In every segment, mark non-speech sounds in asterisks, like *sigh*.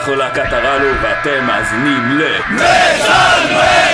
אנחנו להקת הרלו ואתם מאזינים ל... מטאל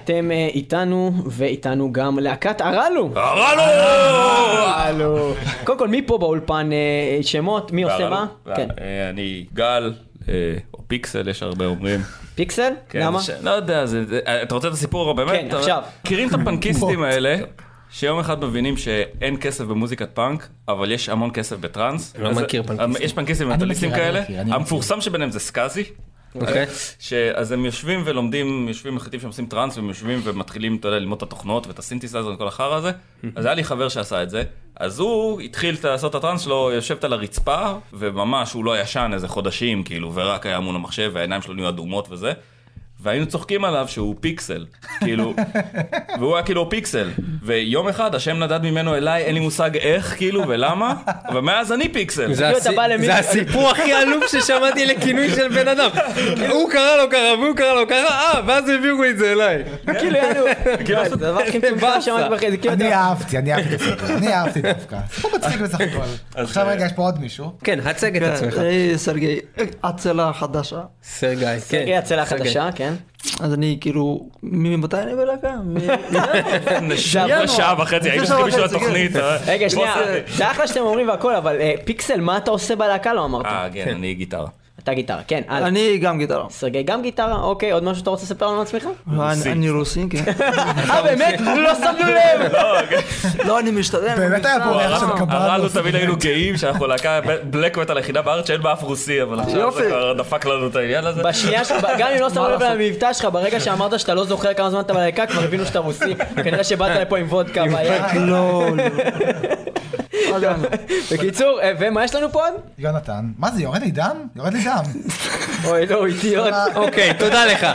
ואתם אה, איתנו, ואיתנו גם להקת ארלו. הרלו! ארלו. קודם כל, מי פה באולפן אה, שמות? מי עושה מה? כן. אה, אני גל, או פיקסל, יש הרבה אומרים. פיקסל? כן, למה? לא יודע, אתה רוצה את הסיפור באמת? כן, עכשיו. מכירים את הפנקיסטים *laughs* האלה? שיום אחד מבינים שאין כסף במוזיקת פאנק, אבל יש המון כסף בטראנס. לא מכיר פנקיסטים. יש פנקיסטים אני כאלה. המפורסם שביניהם זה סקאזי. אוקיי. אז הם יושבים ולומדים, יושבים מחליטים שהם עושים טראנס, והם יושבים ומתחילים, אתה יודע, ללמוד את התוכנות ואת הסינתסייזר וכל החרא הזה. אז היה לי חבר שעשה את זה, אז הוא התחיל לעשות את הטראנס שלו, יושבת על הרצפה, וממש הוא לא ישן איזה חודשים, כאילו, ורק היה מול המחשב, והעיניים שלו נהיו אדומות וזה. והיינו צוחקים עליו שהוא פיקסל, כאילו, והוא היה כאילו פיקסל, ויום אחד השם נדד ממנו אליי, אין לי מושג איך, כאילו, ולמה, ומאז אני פיקסל. זה כאילו זה הסיפור הכי עלוב ששמעתי לכינוי של בן אדם. הוא קרא לו ככה והוא קרא לו ככה, אה, ואז העבירו את זה אליי. כאילו, יענו, זה הדבר הכי מטומטם באסה. שמעתי בחיים, זה כאילו, אני אהבתי, אני אהבתי את הסיפור, אני אהבתי דווקא. סיפור *laughs* מצחיק בסך הכל. עכשיו רגע, יש פה עוד מישהו. כן, הצג את עצמך. היי, סרגי, הצלה חדשה. סרגי, כן. סרגי הצלע סרגי. החדשה, כן. אז אני כאילו, ממתי אני בלהקה? מ- *laughs* שעה וחצי, היינו צריכים בשביל התוכנית. אה? רגע, שנייה. זה אחלה שאתם אומרים והכל, אבל אה, פיקסל, מה אתה עושה בלהקה לא אמרת? אה, כן, אני גיטרה. אתה גיטרה, כן. הלאה. אני גם גיטרה. סרגי גם גיטרה, אוקיי, עוד משהו שאתה רוצה לספר לנו על עצמך? אני- רוסי, כן. אה, באמת? לא שמנו לב! לא, אני משתדל. באמת היה פה ריח של קבלה. הרענו תמיד היינו גאים שאנחנו להקה בלק מטאל היחידה בארץ שאין בה אף רוסי, אבל עכשיו. זה כבר דפק לנו את העניין הזה. בשנייה, ש- גם אם לא שמו לב? למבטא שלך, ברגע שאמרת שאתה לא זוכר כמה זמן אתה בלהקה, כבר הבינו שאתה רוסי. כנראה שבאת לפה עם וודקה ביד. בקיצור, אה, ומה יש לנו פה עוד? יונתן, מה זה, יורד לי דם? יורד לי דם. אוי, לא, איתי עוד. אוקיי, תודה לך.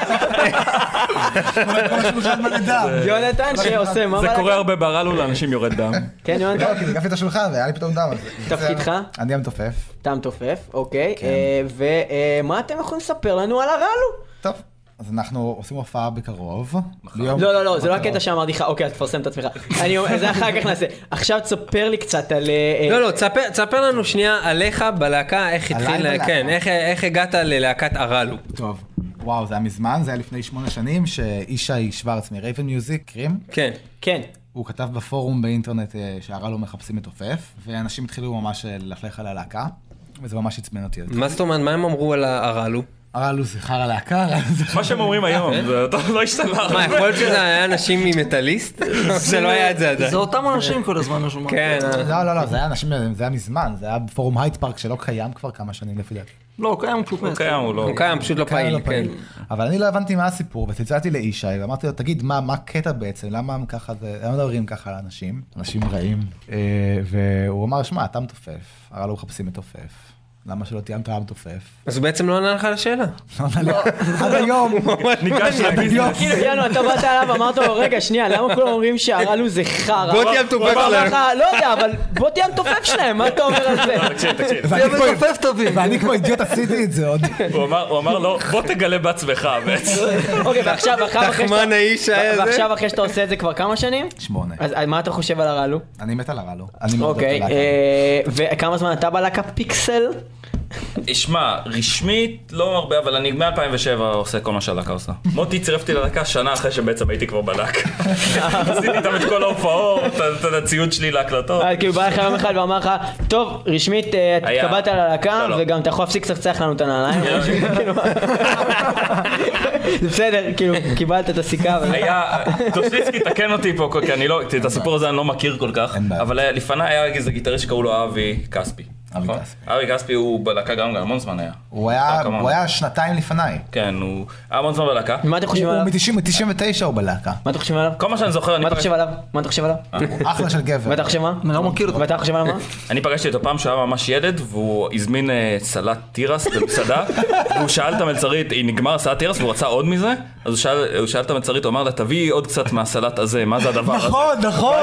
יונתן שעושה מה זה? קורה הרבה ברלו, לאנשים יורד דם. כן, יונתן? לא, כי ניגפתי את השולחן והיה לי פתאום דם. תפקידך? אני המתופף. אתה מתופף, אוקיי. כן. אה, ומה אתם יכולים לספר לנו על הרלו? טוב, אז אנחנו עושים הופעה בקרוב. ביום- לא, לא, לא, זה לא. הקטע שאמרתי לך, אוקיי, אז תפרסם את עצמך. אני אומר, זה אחר כך נעשה. עכשיו תספר לי קצת על... אה, לא, לא, תספר- תספר לנו שנייה עליך בלהקה, איך התחיל. כן, איך- איך הגעת ללהקת ארלו. טוב, וואו, זה היה מזמן, זה היה לפני שמונה שנים, שישי שוורץ מרייבן מיוזיק, מכירים? כן. כן. הוא כתב בפורום באינטרנט אה, שהרע לא מחפשים מתופף, ואנשים התחילו ממש אה, ללכלך על הלהקה, וזה ממש עצבן אותי. מה זאת אומרת, מה הם אמרו על הארלו? הרע זה חרא להקה, מה שהם אומרים היום, זה טוב, לא השתנה מה. יכול להיות שזה היה אנשים ממטאליסט? *laughs* זה לא היה את זה עדיין. זה אותם אנשים כל הזמן, לא שומע. כן. לא, לא, לא, זה היה אנשים, זה היה מזמן, זה היה בפורום הייד פארק שלא קיים כבר כמה שנים לפי דעתי. לא, הוא קיים הוא. קיים, הוא לא... הוא קיים, פשוט לא פעיל, לא כן. אבל אני לא הבנתי מה הסיפור, וצלצלתי לישי, ואמרתי לו, תגיד, מה מה הקטע בעצם? למה הם ככה, זה- למה מדברים ככה על אנשים? אנשים רעים. אה, והוא אמר, שמע, אתה מתופף, הרע לא מחפשים מתופף. למה שלא תהיה אתה מתופף? אז הוא בעצם לא ענה לך על השאלה. לא ענה לי, עד היום, *laughs* ניגש לביזנס. כאילו, יאנו, אתה באת אליו, אמרת לו, רגע, שנייה, למה כולם אומרים שהרלו זה חרא? בוא תהיה המתופף שלהם. לך, לא יודע, אבל בוא תהיה המתופף שלהם, מה אתה אומר על זה? תקשיב, תקשיב. ואני תהיה כמו- מתופף תבין. ואני כמו אידיוט עשיתי את זה עוד. הוא אמר- לו, בוא תגלה בעצמך בעצם. אוקיי, ועכשיו, אחרי שאתה- עושה את זה כבר כמה שנים? שמונה. אז מה אתה חושב על הרלו? אני מת על הרע לו. אני מאוד אוקיי. אה, וכמה זמן אתה בלהקה פיקסל? שמע, רשמית לא הרבה, אבל אני מ-2007 עושה כל מה שהלהקה עושה. מוטי צירף אותי ללהקה שנה אחרי שבעצם הייתי כבר בלהקה. עשיתי איתם את כל ההופעות, את הציוד שלי להקלטות. אה, כאילו בא לך יום אחד ואמר לך, טוב, רשמית אה, התקבלת ללהקה, לא, לא. וגם אתה יכול להפסיק לצחצח לנו את הנעליים. *laughs* כאילו, זה בסדר, כאילו, קיבלת את הסיכה. היה, טוסיצקי תקן אותי פה, כי אני לא, את הסיפור הזה אני לא מכיר כל כך. אבל היה- לפניי היה איזה גיטריסט שקראו לו אבי כספי. אבי נכון? כספי. אבי כספי הוא בלהקה גם המון זמן היה. הוא היה- הוא שנתיים לפניי. כן, הוא היה המון זמן בלהקה. מה אתם חושבים הוא עליו? מ-99 הוא בלהקה. מה אתה חושב עליו? כל מה שאני זוכר, אני מה אתה חושב עליו? מה אתה חושב עליו? הוא אחלה של גבר. ואתה חושב מה? אני לא מכיר אותו. ואתה חושב עליו מה? *laughs* אני פגשתי אותו פעם שהוא היה ממש ילד והוא הזמין אה, סלט תירס במסעדה *laughs* והוא שאל את המלצרית, היא נגמר סלט תירס והוא רצה עוד מזה אז הוא שאל, הוא שאל את המלצרית, הוא אמר לה תביאי עוד קצת מהסלט הזה, מה זה הדבר הזה? נכון, נכון.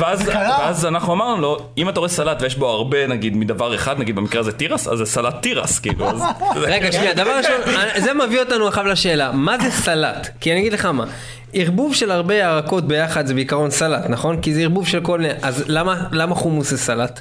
ואז אנחנו אמרנו לו, אם אתה רואה סלט ויש בו הרבה נגיד מדבר אחד, נגיד במקרה הזה תירס, אז זה סלט תירס כאילו. אז, רגע, שנייה, דבר *laughs* ראשון, זה מביא אותנו עכשיו לשאלה, מה זה סלט? כי אני אגיד לך מה, ערבוב של הרבה ירקות ביחד זה בעיקרון סלט, נכון? כי זה ערבוב של כל... אז למה, למה חומוס זה סלט?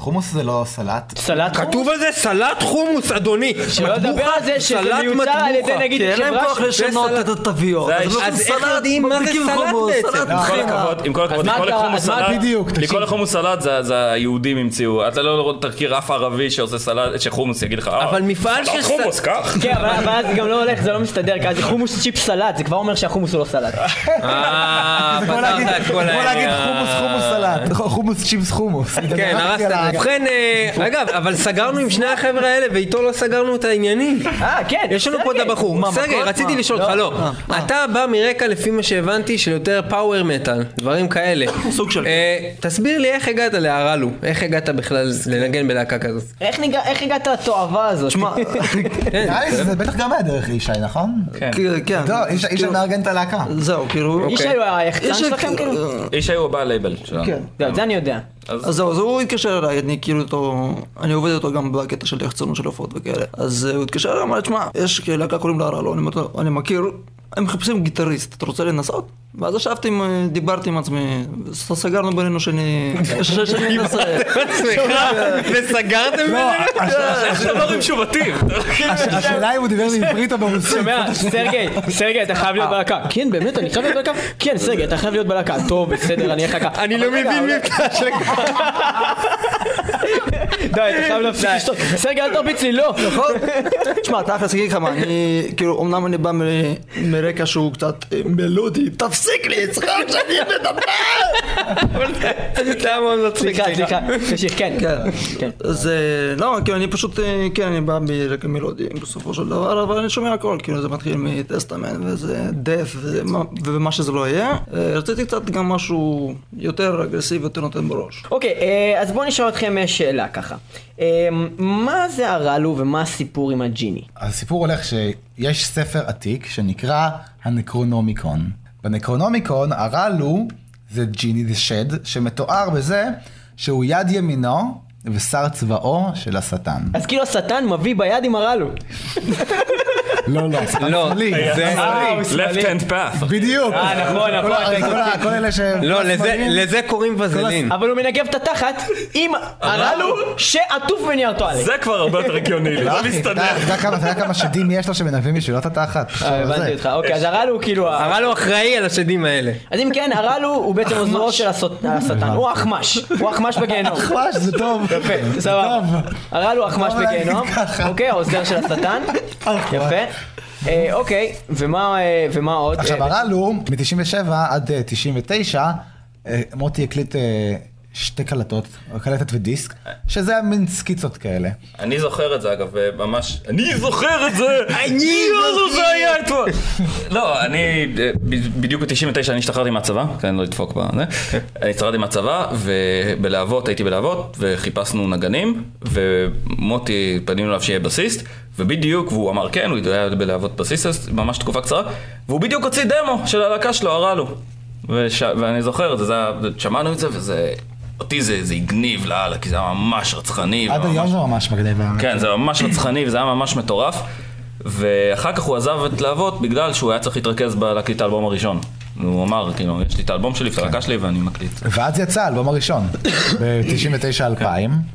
חומוס זה לא סלט. סלט חומוס? כתוב על זה סלט חומוס, אדוני. שלא לדבר על זה שזה מיוצר על ידי. נגיד כי אין להם חברה כוח ש- לשנות. את התוויות. אז לא אז איך יודעים מה זה סלט בעצם? סלט עם כל. הכבוד, עם כל הכבוד, לקרוא לחומוס סלט, בדיוק, תקשיב. לקרוא לחומוס סלט זה- היהודים המציאו, אתה לא תכיר אף ערבי שעושה סלט, שחומוס יגיד לך, "אה, אבל מפעל סלט של חומוס, קח. כן, אבל זה גם לא הולך, זה לא מסתדר, כי אז זה חומוס צ'יפס סלט, זה כבר אומר שהחומוס הוא לא סלט. אה, פתרת את כל כמו להגיד העניין. חומוס חומוס סלט. חומוס צ'יפס חומוס. כן, הרסת את זה. ובכן, אה, אגב, אבל סגרנו עם שני החבר'ה האלה, ואיתו לא סגרנו את העניינים. אה, כן. יש לנו פה את. הבחור. סרגי, מכות? רציתי? לשאול אותך, לא. אתה בא מרקע, לפי מה שהבנתי, של יותר power metal, דברים כאלה. סוג של- אה, תסביר לי איך הגעת ל Arallu, איך הגעת בכלל לנגן בלהקה כזאת. איך הגעת לתועבה הזאת? שמע, *laughs* כן. נראה לי שזה בטח גם היה דרך ישי, נכון? כן. כן. לא, ישי ישי כאילו- מארגן את הלהקה. זהו, כאילו... ישי היה היחצן יש- שלכם כאילו? ישי היה הבעל לייבל שלנו. כן. לא, זה אני יודע. אז זהו, אז הוא התקשר אליי, אני כאילו אותו, אני עובד איתו גם בקטע של יחצנות של הופעות וכאלה. אז הוא התקשר אליי, אמר לי, תשמע, יש להקה קוראים לה אומר, אני מכיר, הם מחפשים גיטריסט, אתה רוצה לנסות? ואז ישבתי, אה, דיברתי עם עצמי, סגרנו בינינו שאני *laughs* שאני אנסה. סליחה, *laughs* וסגרתם בינינו? איך *laughs* דברים שובתים? השאלה אם הוא דיבר בעברית או ברוסית. שומע, סרגי, סרגי, אתה חייב להיות בלהקה. כן, באמת, אני חייב להיות בלהקה? כן, סרגי, אתה חייב להיות בלהקה. טוב, בסדר, אני אחכה. אני לא מבין מבטא של... די, אתה חייב להפסיק לשתות. סרגי, אל תרביץ לי, לא. נכון? תשמע, תכלס, אגיד לך מה, אני, כאילו, אמנם אני בא מ- מרקע שהוא קצת אה, מלודי, תפסיק לי, צחוק שאני מדבר! זה היה מאוד מצחיק. סליחה, סליחה. תמשיך, *laughs* כן. כן, כן. אז אה, לא, כאילו אני פשוט, אה, כן, אני בא מרקע מלודי בסופו של דבר, אבל אני שומע הכל, כאילו זה מתחיל מטסטמנט וזה דף ומה- שזה לא יהיה. רציתי קצת גם משהו יותר אגרסיבי, יותר נותן בראש. אוקיי, אז בואו נשאל אתכם שאלה ככה. מה זה הרלו ומה הסיפור עם הג'יני? הסיפור הולך שיש ספר עתיק שנקרא הנקרונומיקון. בנקרונומיקון הרלו זה ג'יני דה שד שמתואר בזה שהוא יד ימינו ושר צבאו של השטן. אז כאילו השטן מביא ביד עם הרלו. לא, לא, השטן לא, שמאלי. זה- אה, הוא שמאלי. left hand path. בדיוק. אה, נכון, נכון, כל אלה ש... לא, לזה- קוראים וזלין. אבל הוא מנגב את התחת עם הרלו שעטוף בנייר טואלט. זה כבר הרבה יותר הגיוני לי, לא, זה מסתדר. אתה יודע כמה- שדים יש לו שמנבאים בשבילו את התחת? אה, הבנתי אותך, אוקיי, אז הרלו הוא כאילו... הרלו אחראי על השדים האלה. אז אם כן, הרלו הוא בעצם עוזרו של השטן, הוא האחמ"ש, הוא האחמ"ש בגיהנום. חמש, זה טוב. יפה, סבבה. הוא האחמ"ש טוב להגיד בגיהנום. אוקיי, העוזר של השטן, יפה. אה, אוקיי, ומה אה, ומה עוד? עכשיו אה, הרלו, מ-97 עד אה, 99, אה, מוטי הקליט אה, שתי קלטות, קלטת ודיסק, שזה היה מין סקיצות כאלה. אני זוכר את זה אגב, ממש, אני זוכר את זה! אני יאללה זה היה אתמול! לא, אני, בדיוק ב-99 אני השתחררתי מהצבא, כן, לא לדפוק בזה. אני השתחררתי מהצבא, ובלהבות, הייתי בלהבות, וחיפשנו נגנים, ומוטי, פנינו אליו שיהיה בסיסט, ובדיוק, והוא אמר כן, הוא היה בלהבות בסיסט, ממש תקופה קצרה, והוא בדיוק הוציא דמו של הלהקה שלו, הרלו. וש... ואני זוכר את זה, זה שמענו את זה, וזה, אותי זה, זה הגניב לאללה, כי זה היה ממש רצחני. עד וממש- היום זה ממש מגניב. כן, זה ממש רצחני וזה היה ממש מטורף. ואחר כך הוא עזב את להבות בגלל שהוא היה צריך להתרכז בלהקליט את האלבום הראשון. הוא אמר, כאילו, יש לי את האלבום שלי, את הלהקה שלי ואני מקליט. ואז יצא האלבום הראשון, *coughs* ב-99-2000,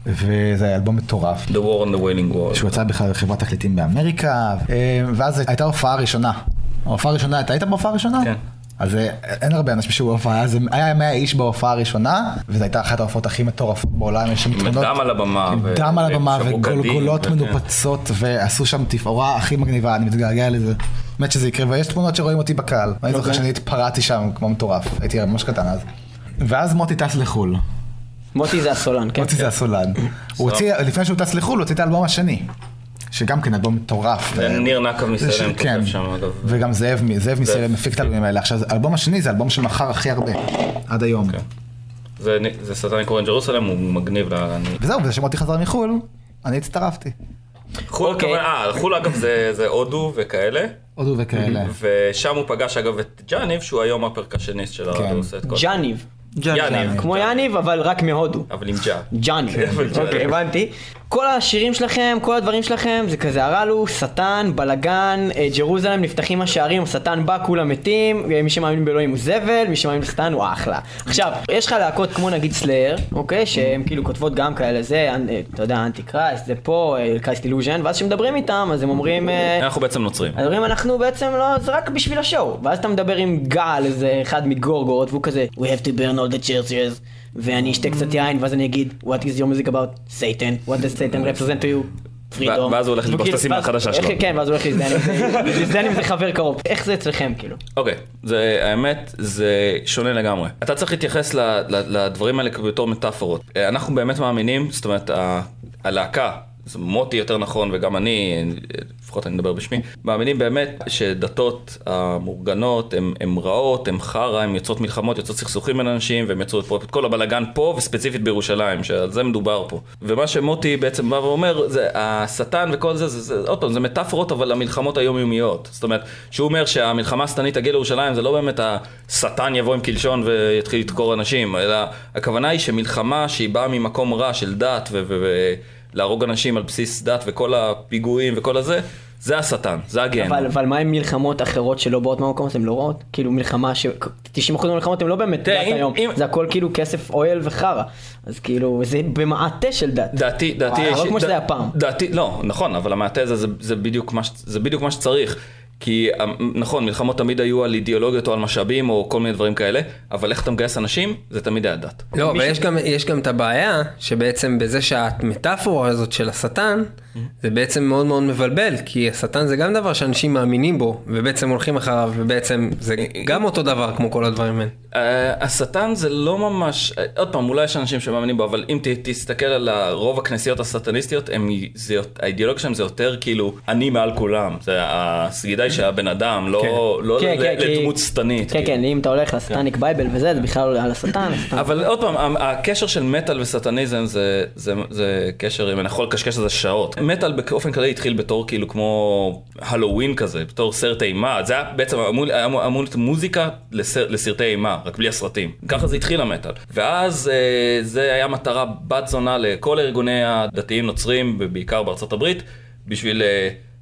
וזה היה אלבום מטורף. The War on the Wailing Wall. שהוא יצא בכלל בחברת תקליטים באמריקה, אה, ואז הייתה הופעה ראשונה. ההופעה הראשונה, אתה היית בהופעה הראשונה? כן. אז אה, אין הרבה אנשים שהיו בהופעה, אז היה 100 איש בהופעה הראשונה, וזו הייתה אחת ההופעות הכי מטורפות בעולם, יש שם עם תמונות, דם על הבמה. עם ו- דם על הבמה וגולגולות. מנופצות, ועשו שם תפאורה הכי מגניבה, אני מתגעגע לזה. באמת שזה יקרה, ויש תמונות שרואים אותי בקהל, ואני זוכר שאני התפרעתי שם כמו מטורף, הייתי ממש קטן אז. ואז מוטי טס לחו"ל, מוטי זה הסולן, כן? מוטי זה הסולן. הוא הוציא, לפני שהוא טס לחו"ל, הוא הוציא את האלבום השני. שגם כן אלבום מטורף. זה ניר נקב מסלם כן, כותב שם אגב. וגם זאב, זאב מסלם מפיק את האלבומים האלה. עכשיו, האלבום השני זה האלבום שמכר הכי הרבה, עד היום. כן. זה סטן קורן ג'רוסלם, הוא מגניב לאללה. אני- וזהו, וזה שמוטי חזר מחו"ל, אני הצטרפתי. חו"ל, אוקיי. הכוונה- אה, חו"ל אגב זה זה הודו וכאלה. הודו וכאלה. ושם הוא פגש אגב את ג'אניב, שהוא היום הפרקשניסט של הרדיו, כן. ג'אניב. יאניב. כמו יאניב, אבל רק מהודו. אבל עם ג'ה. ג'אניב. כן, ג'אניב. אוקיי, הבנתי. כל השירים שלכם, כל הדברים שלכם, זה כזה הרלו, שטן, בלאגן, אה, ג'רוזלם, נפתחים השערים, השטן בא, כולם מתים, אה, מי שמאמין באלוהים הוא זבל, מי שמאמין בשטן הוא אחלה. עכשיו, יש לך להקות כמו נגיד סלאר, אוקיי, שהן כאילו כותבות גם כאלה, זה, אה, אתה יודע, אנטי קרייסט, זה פה, קרייסט אילוז'ן, ואז כשמדברים איתם, אז הם אומרים... אנחנו בעצם נוצרים. אז אומרים אנחנו בעצם לא, זה רק בשביל השואו. ואז אתה מדבר עם גל, איזה אחד מגורגורות, והוא כזה, We have to burn all the churches, ואני אשתה קצת יין, ואז אני אגיד, What is your music about? Satan, what does Satan represent to you? freedom. ואז הוא הולך ללבוש את ואז- החדשה שלו. כן, ואז הוא הולך להזדהן עם זה, *laughs* להזדהן עם זה חבר קרוב. איך זה אצלכם, כאילו? אוקיי, זה, האמת, זה שונה לגמרי. אתה צריך להתייחס לדברים האלה בתור מטאפורות. אה, אנחנו באמת מאמינים, זאת אומרת, הלהקה, זה מוטי יותר נכון, וגם אני, לפחות אני מדבר בשמי, מאמינים באמת שדתות המאורגנות הן רעות, הן חרא, הן יוצרות מלחמות, יוצרות סכסוכים בין אנשים, והן יצרו את, פה- את כל הבלאגן פה, וספציפית בירושלים, שעל זה מדובר פה. ומה שמוטי בעצם בא ואומר, זה השטן וכל זה, זה עוד פעם, זה מטאפורות, אבל המלחמות היומיומיות. זאת אומרת, שהוא אומר שהמלחמה השטנית תגיע לירושלים, זה לא באמת השטן יבוא עם קלשון ויתחיל לדקור אנשים, אלא הכוונה היא שמלחמה שהיא באה ממקום רע של דת ו... ו, ו להרוג אנשים על בסיס דת וכל הפיגועים וכל הזה, זה השטן, זה הגיהנום. אבל, אבל מה עם מלחמות אחרות שלא באות מהמקום הזה, הן לא רעות? כאילו מלחמה ש... 90% מהמלחמות הן לא באמת דת תראה, אם- היום, אם- זה הכל כאילו כסף אוהל וחרא. אז כאילו, זה במעטה של דת. דעתי, דעתי, אבל לא כמו שזה היה פעם. דעתי, לא, נכון, אבל המעטה הזה זה, זה, בדיוק מה, זה בדיוק מה שצריך. כי אה, נכון, מלחמות תמיד היו על אידיאולוגיות או על משאבים או כל מיני דברים כאלה, אבל איך אתה מגייס אנשים, זה תמיד היה דת. לא, אבל יש גם, יש גם את הבעיה, שבעצם בזה שהמטאפורה הזאת של השטן, זה בעצם מאוד מאוד מבלבל, כי השטן זה גם דבר שאנשים מאמינים בו, ובעצם הולכים אחריו, ובעצם זה גם אותו דבר כמו כל הדברים האלה. אה, השטן זה לא ממש, עוד פעם, אולי יש אנשים שמאמינים בו, אבל אם ת, תסתכל על רוב הכנסיות הסטניסטיות, הם, זה, האידיאולוגיה שלהם זה יותר כאילו, אני מעל כולם. זה הסגידה היא של הבן אדם, לא, לא כן, ל- כן, כי- לדמות שטנית. כן. כן, אם אתה הולך ל Satanic Bible וזה, זה בכלל על השטן. *laughs* אבל עוד פעם, הקשר של מטאל וסטניזם זה, זה, זה קשר, אם אני יכול לקשקש על זה שעות. מטאל באופן כללי התחיל בתור כאילו כמו הלואוין כזה, בתור סרט אימה. זה היה בעצם אמור להיות מוזיקה לסר, לסרטי אימה, רק בלי הסרטים. ככה זה התחיל המטאל. ואז אה, זה היה מטרה בת זונה לכל ארגוני הדתיים נוצרים, בעיקר בארצות הברית, בשביל...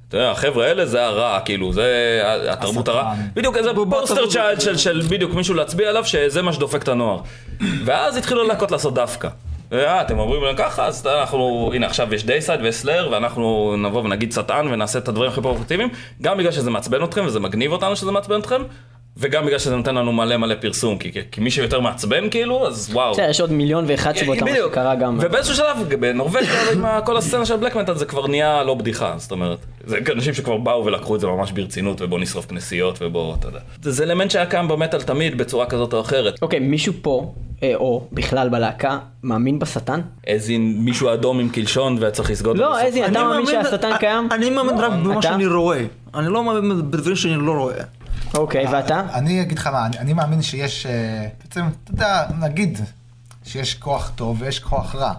אתה יודע, החבר'ה האלה זה הרע, כאילו, זה התרבות הרע. בדיוק איזה poster child של, של בדיוק מישהו להצביע עליו, שזה מה שדופק את הנוער. ואז התחילו להקות לעשות דווקא. אה, אתם אומרים להם ככה, אז אנחנו, הנה עכשיו יש Deicide ויש Slayer, ואנחנו נבוא ונגיד שטן ונעשה את הדברים הכי פרובוקטיביים, גם בגלל שזה מעצבן אתכם וזה מגניב אותנו שזה מעצבן אתכם, וגם בגלל שזה נותן לנו מלא מלא פרסום, כי, כי מי שיותר מעצבן כאילו, אז וואו. בסדר, יש עוד מיליון ואחת סיבות למה. שקרה גם. ובאיזשהו שלב, בנורבגיה, עם כל הסצנה של בלק מטאל זה כבר נהיה לא בדיחה, זאת אומרת, זה אנשים שכבר באו ולקחו את זה ממש ברצינות, ובואו נשרוף כנסיות, ובואו, אתה יודע. זה, זה אלמנט שהיה קיים במטאל תמיד בצורה כזאת או אחרת. אוקיי, מישהו פה, אה, או בכלל בלהקה, מאמין בשטן? איזה מישהו אדום עם קלשון והיה צריך לסגוד. לא. איזה, אתה מאמין שהשטן קיים? אני מאמין רק במה? שאני רואה. אני לא מאמין בדברים שאני לא רואה. אוקיי, ואתה? אני אגיד לך מה, אני, אני מאמין שיש, אה, בעצם, אתה יודע, נגיד שיש כוח טוב ויש כוח רע.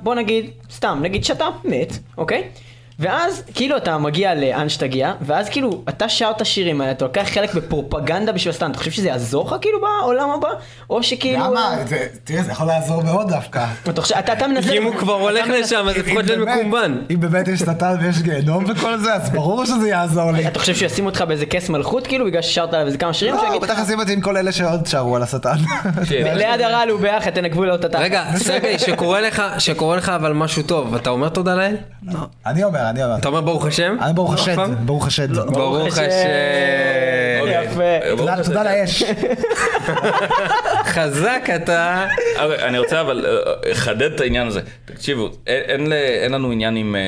בוא נגיד, סתם, נגיד שאתה מת, אוקיי? ואז כאילו אתה מגיע לאן שתגיע, ואז כאילו אתה שר את השירים האלה, אתה לוקח חלק בפרופגנדה בשביל הסטן, אתה חושב שזה יעזור לך כאילו בעולם הבא? או שכאילו... למה? זה- תראה, זה יכול לעזור מאוד דווקא. אתה חושב- אתה אתה מנסה... אם הוא כבר הולך לשם, אז לפחות באמת- מקומבן. אם באמת יש שטן ויש גיהנום וכל זה, אז ברור שזה יעזור לי. אתה חושב שישים אותך באיזה כס מלכות כאילו, בגלל ששרת עליו איזה כמה שירים? לא, בטח ישים אותי עם כל אלה שעוד שרו על השטן. כן. ליד הרעל ביחד תנגבו לו את התחת. רגע, סרגי, שקורה לך, אבל משהו טוב, אתה אומר תודה לאל? אני אומר, אני אומר. אתה אומר ברוך השם? אני ברוך השד, פעם? ברוך השד. ברוך השם. אוקיי. יפה. אה, תודה- לאש. *laughs* חזק אתה. אוקיי, אני רוצה אבל אה, לחדד את העניין הזה. תקשיבו, אין, לנו עניין עם אה,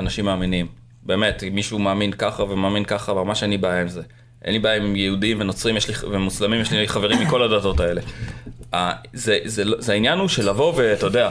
אנשים מאמינים. באמת, אם מישהו מאמין ככה ומאמין ככה, ממש אין לי בעיה עם זה. אין לי בעיה עם יהודים ונוצרים יש לי, ומוסלמים, יש לי חברים מכל הדתות האלה. אה, זה, זה, לא- זה העניין הוא של לבוא ואתה יודע,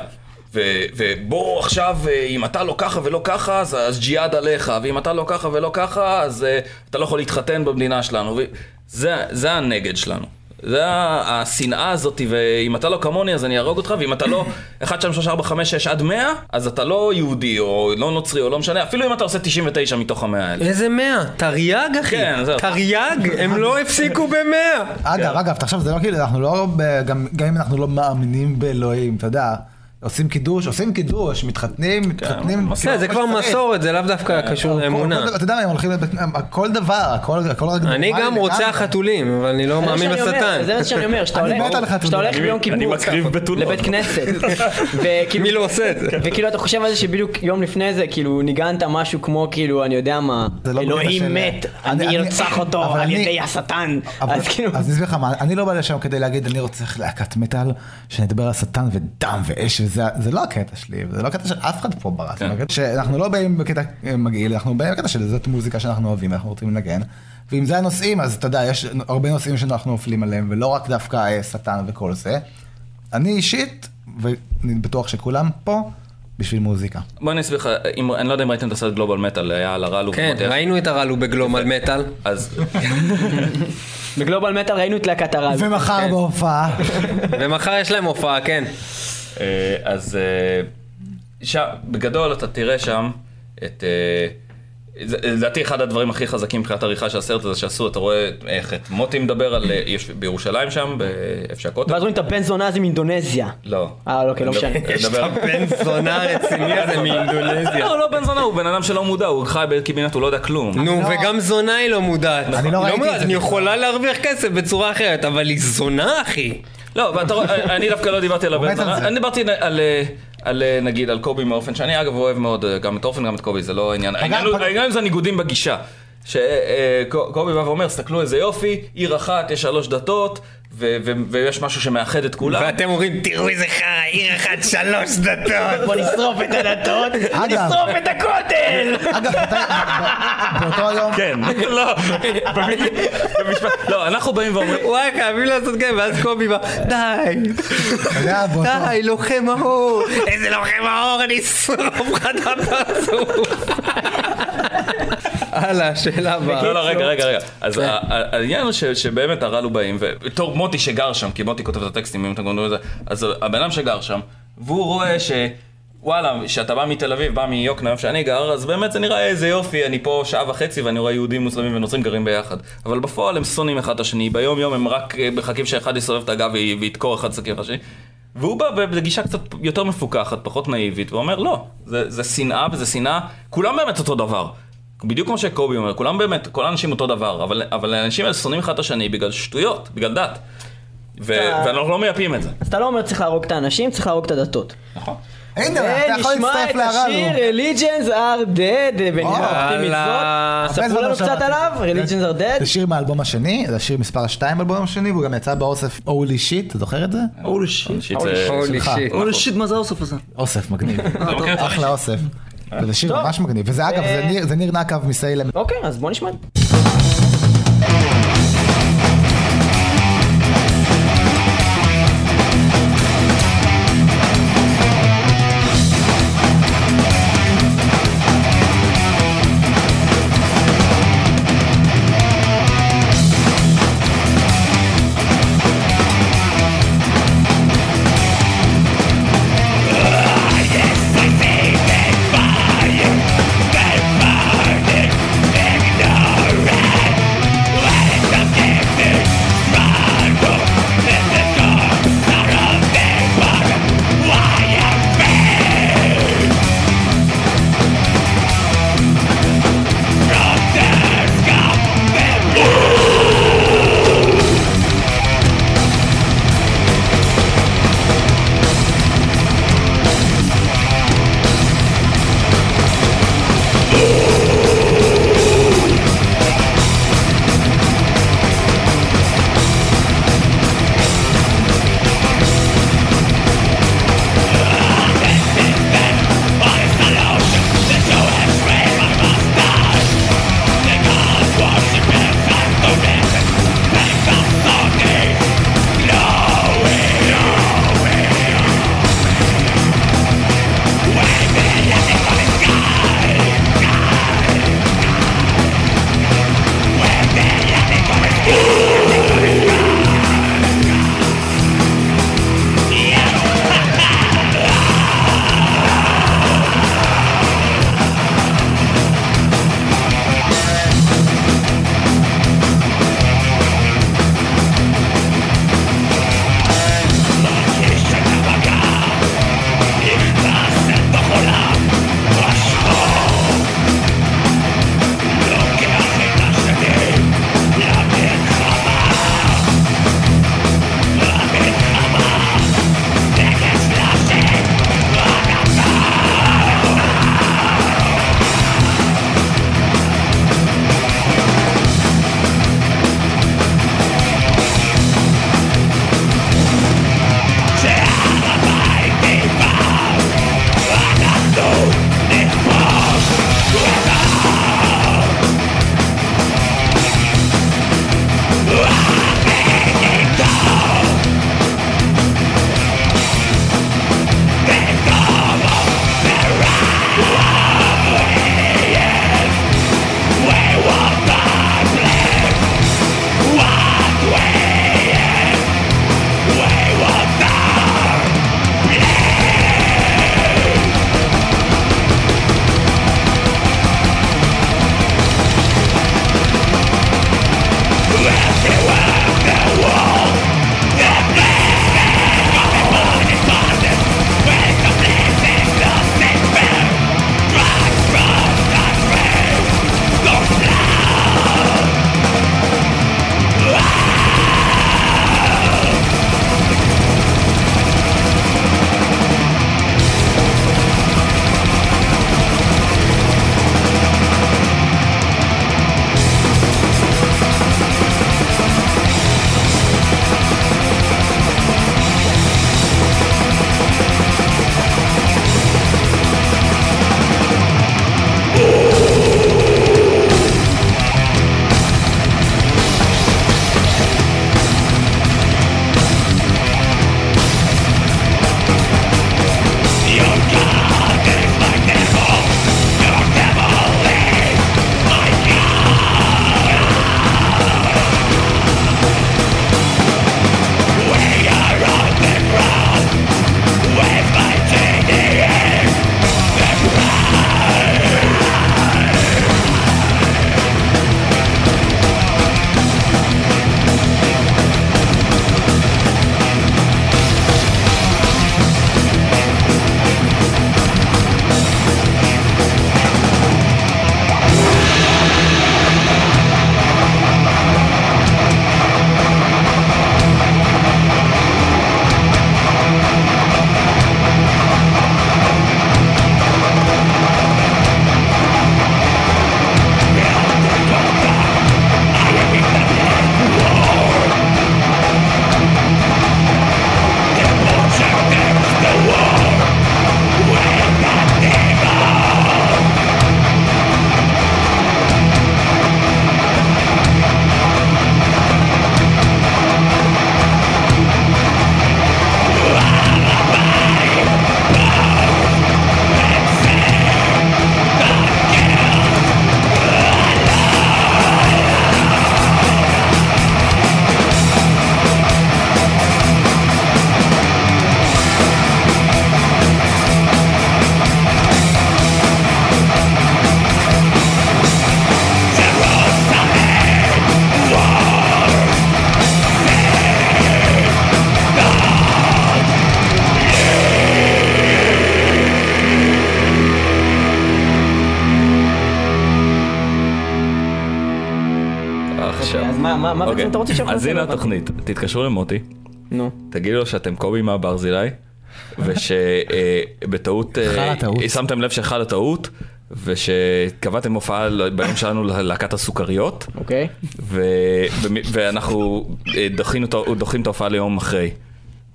ו- ובוא עכשיו, אה, אם אתה לא ככה ולא ככה, אז, אז ג'יהאד עליך, ואם אתה לא ככה ולא ככה, אז אה, אתה לא יכול להתחתן במדינה שלנו. ו- זה, זה הנגד שלנו. זה השנאה הזאת, ואם אתה לא כמוני אז אני אהרוג אותך, ואם אתה לא 1, 2, 3, 4, 5, 6 עד 100, אז אתה לא יהודי, או לא נוצרי, או לא משנה, אפילו אם אתה עושה 99 מתוך המאה האלה. איזה מאה? תרי"ג אחי. כן, זהו. תרי"ג? הם לא *laughs* הפסיקו במאה. אגב, אגב, תחשוב, זה לא כאילו, אנחנו לא, גם גם אם אנחנו לא מאמינים באלוהים, אתה יודע, עושים קידוש, עושים קידוש, מתחתנים, מתחתנים. מסורת. כאילו, זה כבר. מסורת, זה לאו דווקא קשור כל- לאמונה. אתה יודע מה, הם הולכים לבית, כל דבר, הכל רק אני גם רוצח לגמרי. חתולים, אבל אני לא מאמין בשטן. זה מה שאני אומר, שאתה הולך, ביום כיפור. לבית כנסת, *laughs* מי לא עושה את זה? וכאילו אתה חושב על זה שבדיוק יום לפני זה, כאילו ניגנת משהו כמו כאילו, אני יודע מה, לא אלוהים מת, אני- ארצח אותו על אני- ידי השטן, אז כאילו, אז אני אסביר לך מה, אני לא בא לשם כדי להגיד אני רוצה להקת מטאל, שנדבר על שטן ודם ואש וזה, זה לא הקטע שלי, זה לא הקטע של אף אחד פה בארץ, כן. זה הקטע שאנחנו לא באים בקטע אה, מגעיל, אנחנו באים בקטע של זאת מוזיקה שאנחנו אוהבים, אנחנו רוצים לנגן, ואם זה הנושאים, אז אתה יודע, יש הרבה נושאים שאנחנו נופלים עליהם, ולא רק דווקא אה, שטן וכל זה. אני אישית, ואני בטוח שכולם פה, בשביל מוזיקה. בוא אני אסביר לך, אם- אני לא יודע אם ראיתם את הסרט גלובל מטאל, היה על הרלו. כן. ראינו את הרלו בגלומל מטאל. אז בגלובל מטאל ראינו את להקת הרעל, ומחר בהופעה, ומחר יש להם הופעה, כן. אה, אז אה, שם, בגדול אתה תראה שם את... אה, זה- לדעתי אחד הדברים הכי חזקים מבחינת העריכה של הסרט הזה שעשו, אתה רואה איך את מוטי מדבר על... אה, יש בירושלים שם, באיפה שהכותל. ואז רואים את הבן זונה הזה מאינדונזיה, לא. אה אוקיי, לא משנה, אני מדבר- בן זונה רציני הזה *laughs* מאינדונזיה. לא, לא בן זונה, הוא בן אדם שלא מודע, הוא חי בקיבינת, הוא לא יודע כלום. נו, וגם זונה היא לא מודעת. אני לא היא ראיתי את זה אני. יכולה להרוויח כסף בצורה אחרת, אבל היא זונה, אחי. לא, רואה, אני דווקא לא דיברתי על הבן זונה. אני דיברתי על... אה, על אה, נגיד על קובי מאופן שאני אגב אוהב מאוד אה, גם את אופן גם את קובי זה לא העניין העניין זה הניגודים בגישה. שקובי בא ואומר תסתכלו איזה יופי עיר אחת יש שלוש דתות ו- ו- ויש משהו שמאחד את כולם ואתם אומרים, תראו איזה חרא, עיר אחת, שלוש דתות. בוא נשרוף את הדתות. נשרוף את הכותל, אגב, באותו היום, כן *laughs* לא במשפט- לא אנחנו באים ואומרים וואי, חייבים לעשות כן, ואז קובי בא, די. די, לוחם האור. איזה לוחם האור, אני אשרוף לך את הפרצוף. הלאה, שאלה הבאה. לא, לא, רגע, רגע, רגע. אז ה- העניין הוא שבאמת הר"ל הוא באים, ובתור מוטי שגר שם, כי מוטי כותב את הטקסטים, אם אתם גורמים לזה, אז הבן אדם שגר שם, והוא רואה ש... וואלה, שאתה בא מתל אביב, בא מיוקנעם שאני גר, אז באמת זה נראה איזה יופי, אני פה שעה וחצי ואני רואה יהודים, מוסלמים ונוצרים גרים ביחד. אבל בפועל הם שונאים אחד את השני, ביום יום הם רק אה, מחכים שאחד יסובב את הגב וי- וידקור אחד סכין השני. והוא בא בגישה קצת יותר מפוקחת, פחות נאיבית, ואומר לא, זה, זה שנאה וזה שנאה, כולם באמת אותו דבר. בדיוק כמו שקובי אומר, כולם באמת, כל האנשים אותו דבר, אבל, אבל האנשים האלה שונאים אחד את השני בגלל שטויות, בגלל דת. ו- אתה- ואנחנו לא מייפים את זה. אז אתה לא אומר צריך להרוג את האנשים, צריך להרוג את הדתות. נכון. הנה, אתה יכול להצטרף את להר"ל. השיר Religions are dead, בנימה אה, אופטימית. זאת. ספרו לנו קצת עליו, Religions are dead. זה שיר מהאלבום השני, זה שיר מספר 2 באלבום השני, והוא גם יצא באוסף הולי שיט, אתה זוכר את זה? הולי שיט. זה- שלך. שיט. מה זה האוסף הזה? אוסף מגניב, את אחלה אוסף. וזה שיר. ממש מגניב, וזה אגב, זה אה, ניר- זה ניר נקב מסיילם. אוקיי, אז בוא נשמע. מה מה אוקיי. בעצם אתה רוצה שאנחנו אז נעשה? הנה לא הבנתי. התוכנית, תתקשרו למוטי, נו. תגידו לו שאתם קובי מהברזילי, *laughs* ושבטעות, חלה טעות. שמתם לב שחלה טעות, ושקבעתם הופעה ביום שלנו ללהקת הסוכריות, אוקיי. ו- ו- ואנחנו אה, דחינו דוחים את ההופעה ליום אחרי.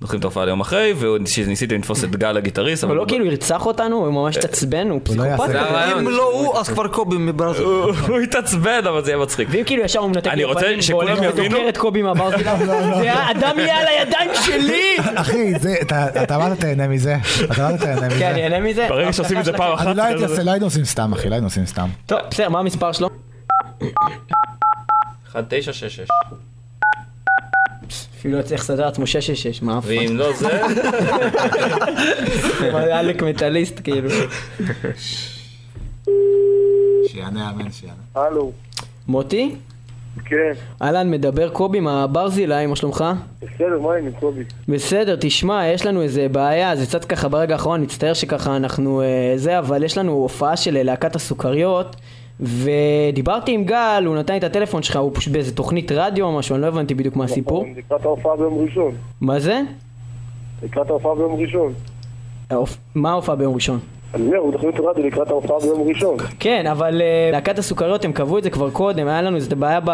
דוחים את ההופעה ליום אחרי, וניסיתי לתפוס את גל הגיטריסט, אבל לא כאילו ירצח אותנו, הוא ממש התעצבן, הוא לא פסיכופת. אם לא הוא, אז כבר קובי מברזיל. הוא התעצבן, אבל זה יהיה מצחיק. ואם כאילו ישר הוא מנתק אני לי שכולם והולך יבינו- ודוקר את קובי מהברזילי, זה הדם יהיה על הידיים שלי! אחי, זה, אתה אתה אמרת תהנה מזה, אתה אמרת תהנה מזה. כן, אני אהנה מזה. ברגע שעושים את זה פעם אחת, אני לא הייתי לא עושים סתם, אחי, לא היינו עושים סתם. טוב, בסדר, מה המספר שלו? 1966. אפילו לא צריך לסדר לעצמו 666, מה אף ואם לא זה, *laughs* אחד. עלק מטאליסט כאילו. שיענה אמן, שיענה. הלו, מוטי? כן, אהלן, מדבר קובי מהברזילי, מה שלומך? בסדר, מה העניין, קובי? בסדר, תשמע, יש לנו איזה בעיה, זה קצת ככה ברגע האחרון, מצטער שככה אנחנו אה, זה, אבל יש לנו הופעה של אה, להקת הסוכריות, ודיברתי עם גל, הוא נתן לי את הטלפון שלך, הוא פשוט באיזה תוכנית רדיו או משהו, אני לא הבנתי בדיוק מה הסיפור. נכון, לקראת ההופעה ביום ראשון. מה זה? לקראת ההופעה ביום ראשון. מה ההופעה ביום ראשון? אני אומר, הוא תוכנית רדיו לקראת ההופעה ביום ראשון. כן, אבל אה, להקת הסוכריות, הם קבעו את זה כבר קודם, היה לנו איזה בעיה ב...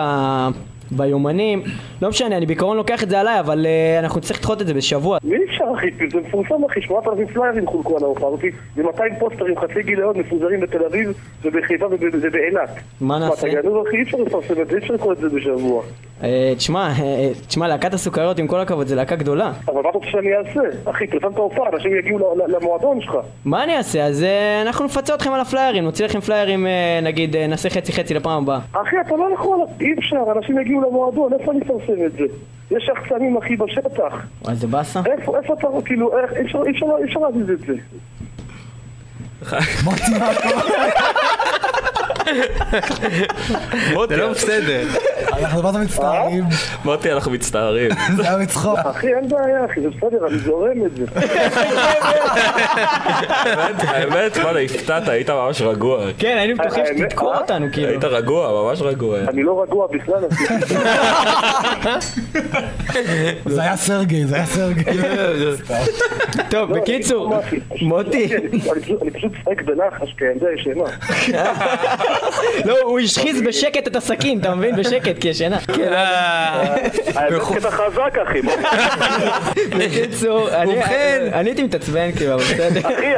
ביומנים, לא משנה, אני בעיקרון לוקח את זה עליי, אבל אה, אנחנו נצטרך לדחות את זה בשבוע. מי אפשר אחי? זה מפורסם אחי, 8,000 פליירים חולקו על ההופעה הזאתי ו-200 פוסטרים חצי גיליון מפוזרים בתל אביב ובחיפה וב- ובאילת. מה נעשה? אתה גנוב אחי? אי אפשר לפרסם את זה, אי אפשר לקרוא את זה בשבוע. אה, תשמע, אה, תשמע, להקת הסוכריות, עם כל הכבוד, זה להקה גדולה. אבל מה אתה רוצה שאני אעשה? אחי, פרסמת הופעה, אנשים יגיעו למועדון שלך. מה אני אעשה? אז אנחנו נפצה אתכם על הפליירים, נוציא לכם פליירים, נגיד, נעשה חצי חצי לפעם הבאה. אחי, אתה לא יכול, אי אפשר, אנשים יגיעו למועדון, איפה אני אפרסם את זה? יש שחצנים אחי בשטח. וואי, זה באסה. איפה, איפה אתה, כאילו, איך, אי אפשר, להזיז את זה. מוטי, מה קורה? זה לא בסדר. אנחנו מה זה מצטערים? מוטי, אנחנו מצטערים. זה היה מצחוק. אחי, אין בעיה, אחי, זה בסדר, אני זורם את זה. האמת, וואלה, הפתעת, היית ממש רגוע. כן, היינו בטוחים אה? אותנו, כאילו. היית רגוע, ממש רגוע. אני לא רגוע בכלל, אחי. זה היה סרגי, זה היה סרגי. טוב, בקיצור, אחי, מוטי, אני פשוט- אני פשוט צועק בלחש כילדה ישנה. *laughs* לא, הוא השחיז בשקט את הסכין, אתה מבין? בשקט, כי ישנה. כן, האמת קטע חזק, אחי. *laughs* בקיצור, אני- הייתי מתעצבן, כאילו, אבל בסדר. *laughs* אחי,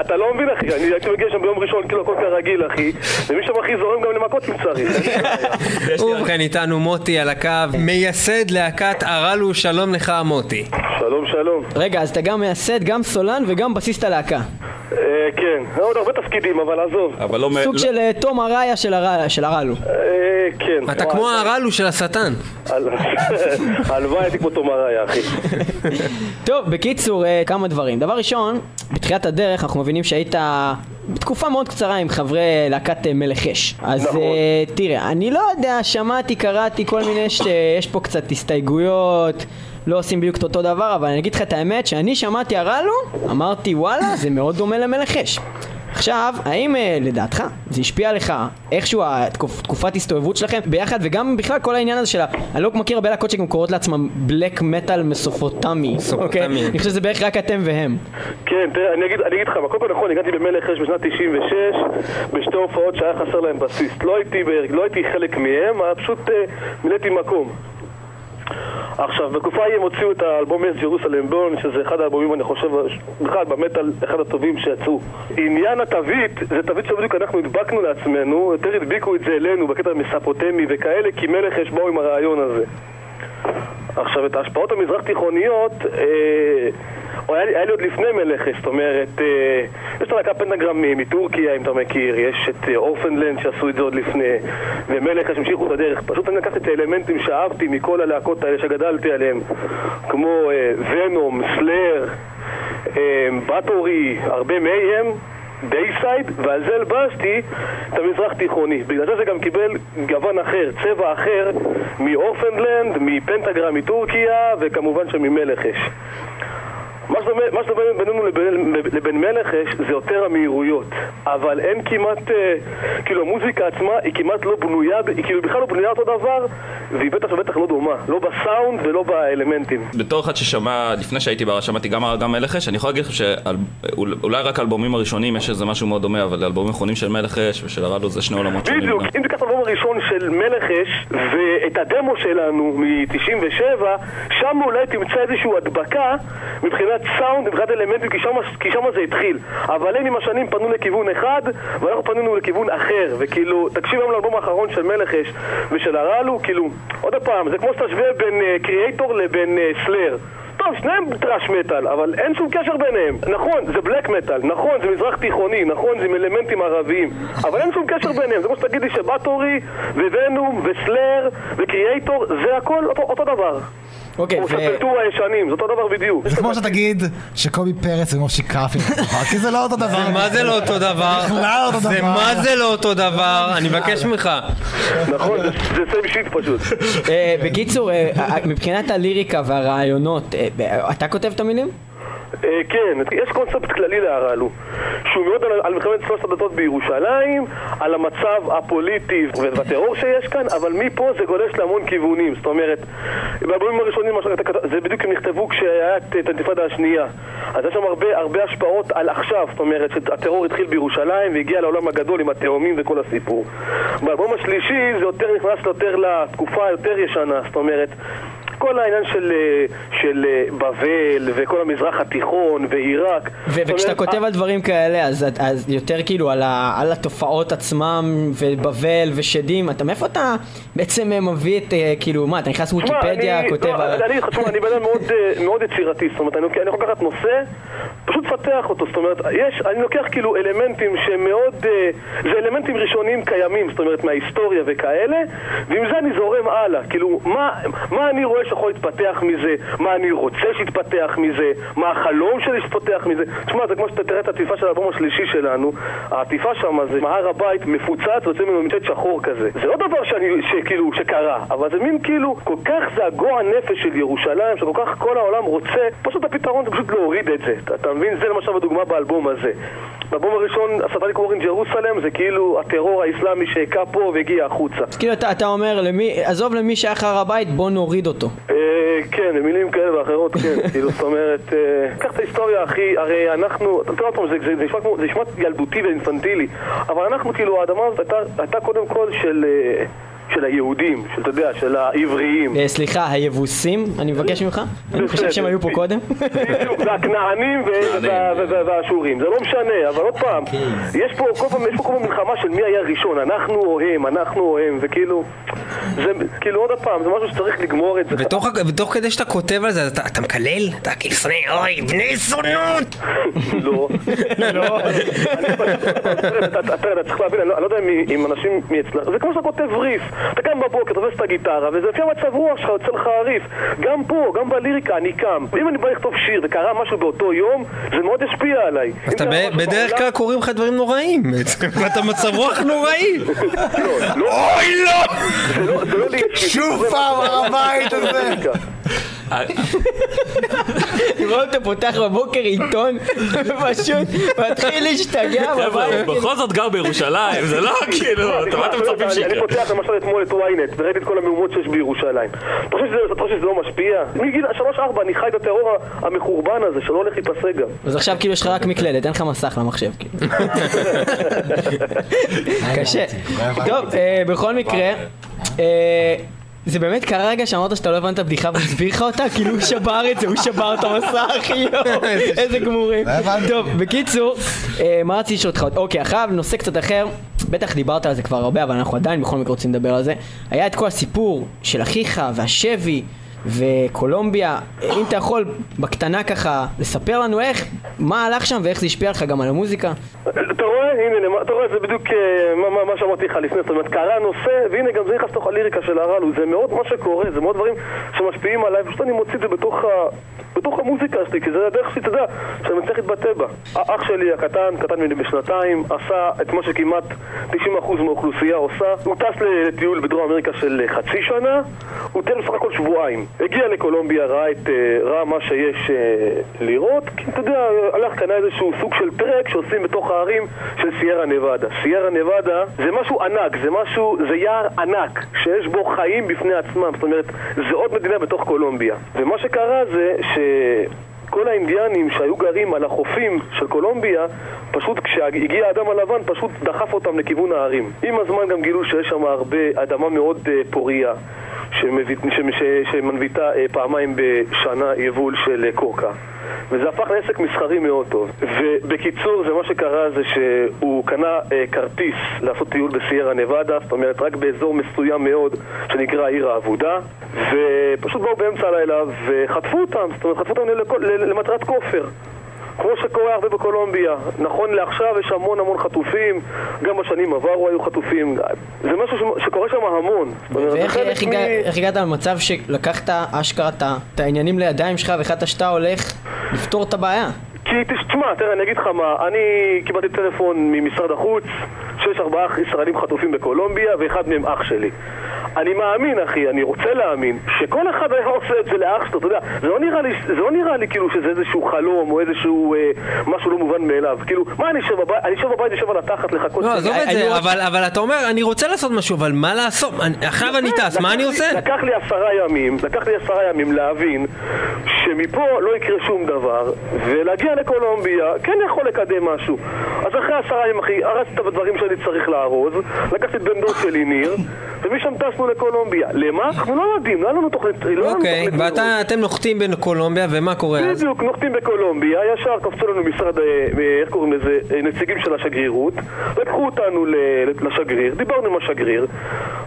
אתה- לא מבין, אחי. אני הייתי מגיע שם ביום ראשון, כאילו, הכל כרגיל, אחי. ומי שם, אחי, זורם גם למכות אם צריך. ובכן איתנו מוטי על הקו, מייסד להקת הרלו, שלום לך מוטי. שלום, שלום. רגע, אז אתה גם מייסד, גם סולן וגם בסיסט הלהקה. אה, כן, עוד הרבה תפקידים, אבל עזוב. לא... סוג לא- של אה, תום אריה של הר- של הרלו. אה, כן. אתה כמו הרלו של השטן. הל- *laughs* הלוואי הייתי כמו תומריה, אחי. *laughs* טוב, בקיצור, אה, כמה דברים. דבר ראשון, בתחילת הדרך אנחנו מבינים שהיית בתקופה מאוד קצרה עם חברי להקת אה, מלך אש. אז נכון. אה, תראה, אני לא יודע, שמעתי, קראתי כל מיני, שיש פה קצת הסתייגויות. לא עושים בדיוק את אותו דבר, אבל אני אגיד לך את האמת, שאני שמעתי הרלו, אמרתי וואלה, זה מאוד דומה למלך אש. עכשיו, האם אה, לדעתך זה השפיע עליך איכשהו התקופ- תקופת הסתובבות שלכם ביחד וגם בכלל כל העניין הזה של ה... אני לא מכיר הרבה להקות שגם קוראות לעצמם בלק מטאל מסופוטמי. מסופוטמי. אוקיי? אני חושב שזה בערך רק אתם והם. כן, תראה, אני אגיד, אני אגיד לך, מה, קודם כל נכון, הגעתי במלך אש בשנת 96, בשתי הופעות שהיה חסר להם בסיסט. לא הייתי, לא הייתי חלק מהם, פשוט אה, מילאתי מקום. עכשיו, בתקופה ההיא הם הוציאו את האלבום אס ג'רוסלם בון, שזה אחד האלבומים, אני חושב, בכלל, במטאל, אחד הטובים שיצאו. עניין התווית, זה תווית שבדיוק אנחנו הדבקנו לעצמנו, יותר הדביקו את זה אלינו בקטע מספוטמי וכאלה, כי מלך אש באו עם הרעיון הזה. עכשיו, את ההשפעות המזרח תיכוניות, אה, היה, היה לי עוד לפני מלכס, זאת אומרת, אה, יש את הלהקה פנטגרמים מטורקיה, אם אתה מכיר, יש את אה, אורפנלנד שעשו את זה עוד לפני, ו Melechesh המשיכו את הדרך. פשוט אני לקחתי את האלמנטים שאהבתי מכל הלהקות האלה שגדלתי עליהם, כמו אה, Venom, Slayer, אה, Bathory, הרבה מהם. Deicide, ועל זה הלבשתי את המזרח תיכוני. בגלל זה זה גם קיבל גוון אחר, צבע אחר, מ Orphaned Land, מ Pentagram מטורקיה, וכמובן שמ Melechesh. מה מה שדומה בינינו לבין, Melechesh זה יותר המהירויות, אבל אין כמעט, אה, כאילו המוזיקה עצמה היא כמעט לא בנויה, היא כאילו בכלל לא בנויה אותו דבר, והיא בטח ובטח לא דומה, לא בסאונד ולא באלמנטים. בתור אחד ששמע, לפני שהייתי בר, שמעתי גם גם מלך אש, אני יכול להגיד לך שאולי רק האלבומים הראשונים יש איזה משהו מאוד דומה, אבל האלבומים האחרונים של מלך אש ושל הרדו זה שני עולמות שונים. בדיוק, אם תיקח את האלבום הראשון של מלך אש ואת הדמו שלנו מ-97, שם אולי תמצא איזושהי הדבקה מבחינת סאונד, מבחינת אלמנטים, כי שם, זה התחיל. אבל הם עם השנים פנו לכיוון אחד, ואנחנו פנינו לכיוון אחר. וכאילו, תקשיב היום לאלבום האחרון של Melechesh ושל Arallu, כאילו, עוד פעם, זה כמו שתשווה בין Kreator לבין Slayer. טוב, שניהם thrash metal, אבל אין שום קשר ביניהם. נכון, זה black metal, נכון, זה מזרח תיכוני, נכון, זה עם אלמנטים ערביים, אבל אין שום קשר ביניהם. זה כמו שתגידי שבטורי, וונום, וסלאר, וקריאייטור, זה הכל אותו, אותו דבר. אוקיי, ו... ספלטורה הישנים, זה אותו דבר בדיוק. זה כמו שתגיד שקובי פרץ ומשה קרפי, *laughs* כי זה לא אותו דבר. זה מה זה לא אותו דבר? זה דבר. מה זה לא אותו דבר? אני מבקש ממך. נכון, זה- סיים שיט פשוט. אה, בקיצור, אה, אה, מבחינת הליריקה והרעיונות, אתה כותב את המילים? אה, כן, יש קונספט כללי להרעלו, שהוא מאוד על, על מלחמת שלושת הדתות בירושלים, על המצב הפוליטי והטרור שיש כאן, אבל מפה זה גולש להמון כיוונים, זאת אומרת, באלבומים הראשונים זה בדיוק הם נכתבו כשהיה את האינתיפאדה השנייה, אז יש שם הרבה, הרבה השפעות על עכשיו, זאת אומרת שהטרור התחיל בירושלים והגיע לעולם הגדול עם התאומים וכל הסיפור. באלבום השלישי זה יותר נכנס יותר לתקופה היותר ישנה, זאת אומרת כל העניין של, אה, של אה, בבל וכל המזרח התיכון ועיראק. ו- וכשאתה כותב על דברים כאלה, אז, אז יותר כאילו על, ה- על התופעות עצמם, ובבל ושדים, אתה מאיפה אתה בעצם אה, מביא את, אה, כאילו, מה, אתה נכנס לוויקיפדיה, כותב... לא, על- אני, תשמע, אני בן אדם מאוד, אה, מאוד יצירתי, זאת אומרת, אני, אני יכול לקחת נושא, פשוט לפתח אותו, זאת אומרת, יש, אני לוקח כאילו אלמנטים שהם מאוד, אה, זה אלמנטים ראשוניים קיימים, זאת אומרת, מההיסטוריה וכאלה, ועם זה אני זורם הלאה, כאילו, מה, מה אני רואה שיכול להתפתח מזה, מה אני רוצה שיתפתח מזה, מה החלום שלי שיתפתח מזה, תשמע, זה כמו שאתה תראה את העטיפה של האלבום השלישי שלנו, העטיפה שם זה מהר הבית מפוצץ ויוצא ממנו מצ'ט שחור כזה, זה לא דבר שאני, שכאילו, שקרה, אבל זה מין כאילו, כל כך זה הגועל נפש של ירושלים, שכל כך כל העולם רוצה, פשוט הפתרון זה פשוט להוריד את זה, אתה, אתה מבין? זה למשל הדוגמה באלבום הזה. באלבום הראשון, ה Satanic War in Jerusalem, זה כאילו הטרור האסלאמי שהכה פה והגיע החוצה. כאילו אתה, אתה אומר, למי, עזוב למי שייך הר הבית, בוא נוריד אותו. אה, כן, במילים כאלה ואחרות, כן, *laughs* כאילו, זאת אומרת, אה, קח את ההיסטוריה הכי, הרי אנחנו, עוד פעם, זה נשמע ילדותי ואינפנטילי, אבל אנחנו, כאילו, האדמה הזאת הייתה- הייתה קודם כל של... של היהודים, של, אתה יודע, של העבריים. אה, סליחה, היבוסים, אני מבקש ממך? אני חושב שהם היו פה קודם. בדיוק, זה הכנענים *laughs* וה- והאשורים, זה לא משנה, אבל עוד פעם, יש פה כל פעם, יש פה כל פעם מלחמה של מי היה ראשון, אנחנו או הם, אנחנו או הם, וכאילו, זה כאילו עוד פעם, זה משהו שצריך לגמור את זה. ותוך, כדי שאתה כותב על זה, אתה, מקלל? אתה כאילו שונא, אוי, בני זונות! *laughs* לא. לא. אתה צריך להבין, אני לא- יודע אם- אם אנשים מאצלך, זה כמו שאתה כותב ריף. אתה קם בבוקר, תופס את הגיטרה, וזה לפי המצב רוח שלך יוצא לך הריף. גם פה, גם בליריקה, אני קם. אם אני בא לכתוב שיר וקרה משהו באותו יום, זה מאוד ישפיע עליי. אז אתה בדרך כלל קוראים לך דברים נוראים *laughs* בעצם, ואתה מצב רוח נוראי. *laughs* אוי לא! לא- זה לא אישית, שוב פעם הר הבית הזה. אני רואה אותו פותח בבוקר עיתון, ופשוט מתחיל להשתגע חבר'ה, בבית. בכל זאת גר בירושלים, זה לא כאילו, אתה מה אתם מצפים אני- אני שיקרה? פותח למשל אתמול את ynet וראיתי את כל המהומות שיש בירושלים. אתה חושב שזה- לא משפיע? מגיל 3-4 אני חי את הטרור המחורבן הזה שלא הולך להיפסק גם. אז עכשיו כאילו יש לך רק מקלדת, אין לך מסך למחשב. כאילו. *laughs* קשה. טוב, אה, בכל מקרה, אה, זה באמת קרה רגע שאמרת שאתה לא הבנת את הבדיחה והוא הסביר לך אותה? כאילו הוא שבר את זה, הוא שבר את המסך, יואו, *laughs* איזה גמורים. לא. טוב, בקיצור, אה, מה רציתי לשאול אותך? אוקיי, עכשיו נושא קצת אחר, בטח דיברת על זה כבר הרבה, אבל אנחנו עדיין בכל מקרה רוצים לדבר על זה. היה את כל הסיפור של אחיך והשבי. וקולומביה, אם אתה יכול בקטנה ככה לספר לנו איך, מה הלך שם ואיך זה השפיע לך גם על המוזיקה? אתה רואה, הנה, אתה רואה, זה בדיוק אה, מה- מה- מה שאמרתי לך לפני, זאת אומרת, קרה הנושא, והנה גם זה נכנס לתוך הליריקה של הרלו, זה מאוד מה שקורה, זה מאוד דברים שמשפיעים עליי, פשוט אני מוציא את זה בתוך ה... בתוך המוזיקה שלי, כי זה הדרך שלי, אתה יודע, שאני מצליח להתבטא בה. האח שלי הקטן, קטן ממני בשנתיים, עשה את מה שכמעט 90% מהאוכלוסייה עושה. הוא טס לטיול בדרום אמריקה של חצי שנה, הוא טייל בסך הכל שבועיים. הגיע לקולומביה, ראה, את, אה, ראה מה שיש אה, לראות, כי אתה יודע, הלך קנה איזשהו סוג של טרק שעושים בתוך הערים של סיירה נבדה. סיירה נבדה זה משהו ענק, זה משהו, זה יער ענק, שיש בו חיים בפני עצמם, זאת אומרת, זה עוד מדינה בתוך קולומביה. ומה שקרה זה ש... כל האינדיאנים שהיו גרים על החופים של קולומביה, פשוט כשהגיע האדם הלבן, פשוט דחף אותם לכיוון ההרים. עם הזמן גם גילו שיש שם הרבה אדמה מאוד אה, ש- שמנביטה אה, פעמיים בשנה יבול של אה, קורקע. וזה הפך לעסק מסחרי מאוד טוב. ובקיצור, זה מה שקרה זה שהוא קנה אה, כרטיס לעשות טיול בסיירה נבדה, זאת אומרת רק באזור מסוים מאוד שנקרא העיר האבודה, ופשוט באו באמצע הלילה וחטפו אותם, זאת אומרת חטפו אותם לכל- למטרת כופר. כמו שקורה הרבה בקולומביה, נכון לעכשיו יש המון המון חטופים, גם בשנים עברו היו חטופים, זה משהו שקורה שם המון. ואיך איך מ- הגע- איך הגעת למצב שלקחת אשכרה את העניינים לידיים שלך והחלטת שאתה הולך לפתור את הבעיה? כי תשמע, תראה, אני אגיד לך מה, אני קיבלתי טלפון ממשרד החוץ שיש ארבעה ישראלים חטופים בקולומביה ואחד מהם אח שלי. אני מאמין, אחי, אני רוצה להאמין, שכל אחד היה עושה את זה לאח שלו, אתה יודע, זה לא נראה לי, זה לא נראה לי כאילו שזה איזשהו חלום או איזשהו אה, משהו לא מובן מאליו. כאילו, מה אני אשב בבית, אני אשב בבית, אשב על התחת לחכות... לא, עזוב את זה, אבל אבל אתה אומר, אני רוצה לעשות משהו, אבל מה לעשות? אני- עכשיו אני טס, מה אני עושה? לקח לי עשרה ימים, לקח לי עשרה ימים להבין שמפה לא יקרה שום דבר, ולהגיע לקולומביה כן יכול לקדם משהו. אז אחרי עשרה ימים, אחי, הרסתי את הדברים שאני צריך לארוז, לקחתי את בן דוד שלי ניר, ומשם טסנו לקולומביה. למה? אנחנו לא יודעים, לא היה לנו תוכנית... לא אוקיי. ואתם נוחתים בקולומביה, ומה קורה אז? בדיוק, נוחתים בקולומביה, ישר קפצו לנו משרד, אה, אה, איך קוראים לזה, אה, נציגים של השגרירות, לקחו אותנו לשגריר, דיברנו עם השגריר,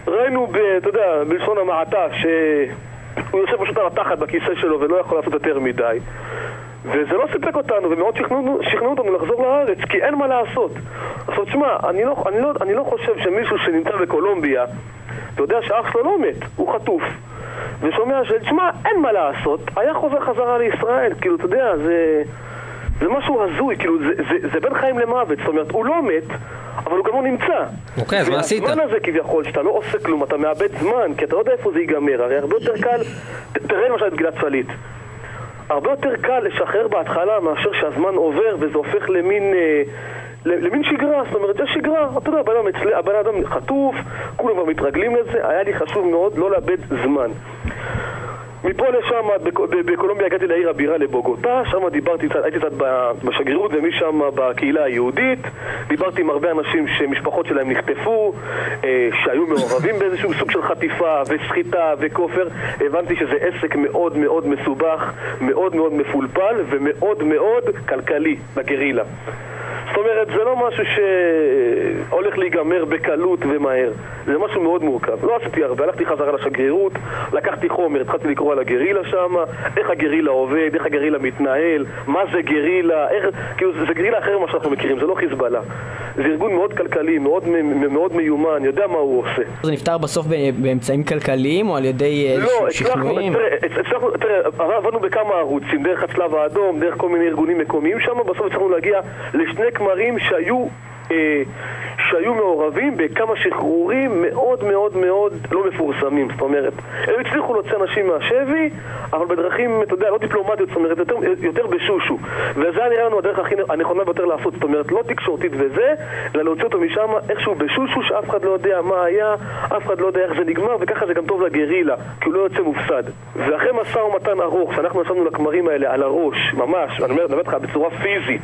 ראינו, אתה יודע, בלשון המעטה, שהוא יושב פשוט על התחת בכיסא שלו ולא יכול לעשות יותר מדי. וזה לא סיפק אותנו, ומאוד שכנעו, שכנעו אותנו לחזור לארץ, כי אין מה לעשות. עכשיו תשמע, אני לא, אני, לא, אני לא חושב שמישהו שנמצא בקולומביה, אתה יודע שאח שלו לא מת, הוא חטוף. ושומע של, תשמע, אין מה לעשות, היה חוזר חזרה לישראל, כאילו, אתה יודע, זה... זה משהו הזוי, כאילו, זה, זה, זה בין חיים למוות, זאת אומרת, הוא לא מת, אבל הוא גם לא נמצא. אוקיי, אז מה עשית? והזמן הזה כביכול, שאתה לא עושה כלום, אתה מאבד זמן, כי אתה לא יודע איפה זה ייגמר, הרי הרבה יותר קל, תראה למשל את גלעד שליט. הרבה יותר קל לשחרר בהתחלה מאשר שהזמן עובר וזה הופך למין, אה, למין שגרה, זאת אומרת, זה שגרה, אתה יודע, הבן אדם, הבן אדם חטוף, כולם כבר מתרגלים לזה, היה לי חשוב מאוד לא לאבד זמן. מפה לשם, בקולומביה הגעתי לעיר הבירה לבוגוטה, שם דיברתי הייתי קצת בשגרירות ומשם בקהילה היהודית, דיברתי עם הרבה אנשים שמשפחות שלהם נחטפו, אה, שהיו מעורבים באיזשהו סוג של חטיפה וסחיטה וכופר, הבנתי שזה עסק מאוד מאוד מסובך, מאוד מאוד מפולפל ומאוד מאוד כלכלי לגרילה. זאת אומרת, זה לא משהו שהולך להיגמר בקלות ומהר. זה משהו מאוד מורכב. לא עשיתי הרבה, הלכתי חזרה לשגרירות, לקחתי חומר, התחלתי לקרוא על הגרילה שם, איך הגרילה עובד, איך הגרילה מתנהל, מה זה גרילה, איך... כאילו, זה גרילה אחר ממה שאנחנו מכירים, זה לא חיזבאללה. זה ארגון מאוד כלכלי, מאוד, מאוד מיומן, יודע מה הוא עושה. זה נפתר בסוף באמצעים כלכליים או על ידי לא, איזשהו הצלחנו, שכנועים? הצ- הצלחנו, תראה, עבדנו בכמה ערוצים, דרך הצלב האדום, דרך כל מיני ארגונים מקומיים שם, בסוף הצלחנו להגיע לשני כמרים שהיו... אה, שהיו מעורבים בכמה שחרורים מאוד מאוד מאוד לא מפורסמים, זאת אומרת, הם הצליחו להוציא אנשים מהשבי, אבל בדרכים, אתה יודע, לא דיפלומטיות, זאת אומרת, יותר, יותר בשושו. וזה היה נראה לנו הדרך הכי הנכונה ביותר לעשות, זאת אומרת, לא תקשורתית וזה, אלא להוציא אותו משם איכשהו בשושו, שאף אחד לא יודע מה היה, אף אחד לא יודע איך זה נגמר, וככה זה גם טוב לגרילה, כי הוא לא יוצא מופסד. ואחרי משא ומתן ארוך, שאנחנו ישבנו לכמרים האלה על הראש, ממש, אני אומר, איתך בצורה פיזית,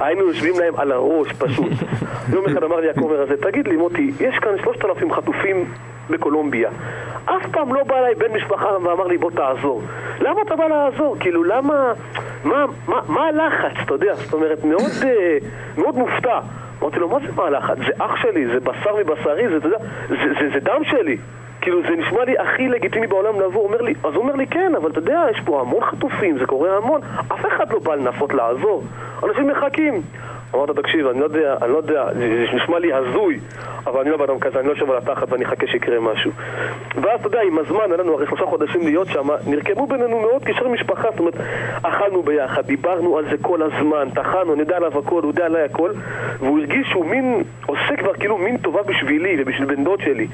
היינו יושבים להם על הראש פשוט. *laughs* יום אחד אמר לי הכומר הזה, תגיד לי מוטי, יש כאן שלושת אלפים חטופים בקולומביה. אף פעם לא בא אליי בן משפחה ואמר לי בוא תעזור. למה אתה בא לעזור? כאילו למה... מה, מה, מה הלחץ, אתה יודע? זאת אומרת, מאוד, אה, מאוד מופתע. אמרתי לו, מה זה מה הלחץ? זה אח שלי, זה בשר מבשרי, זה, זה, זה, זה דם שלי. כאילו זה נשמע לי הכי לגיטימי בעולם לבוא, הוא אומר לי, אז הוא אומר לי כן, אבל אתה יודע, יש פה המון חטופים, זה קורה המון, אף אחד לא בא לנסות לעזור, אנשים מחכים. אמרת, תקשיב, אני לא יודע, אני לא יודע, זה נשמע לי הזוי, אבל אני לא באדם כזה, אני לא יושב על התחת ואני אחכה שיקרה משהו. ואז אתה יודע, עם הזמן, היה לנו הרי שלושה חודשים להיות שם, נרקמו בינינו מאוד קשרי משפחה, זאת אומרת, אכלנו ביחד, דיברנו על זה כל הזמן, טחנו, אני יודע עליו הכל, הוא יודע עליי הכל, והוא הרגיש שהוא מין, עושה כבר כאילו מין טובה בשבילי ובשביל בן דוד שלי.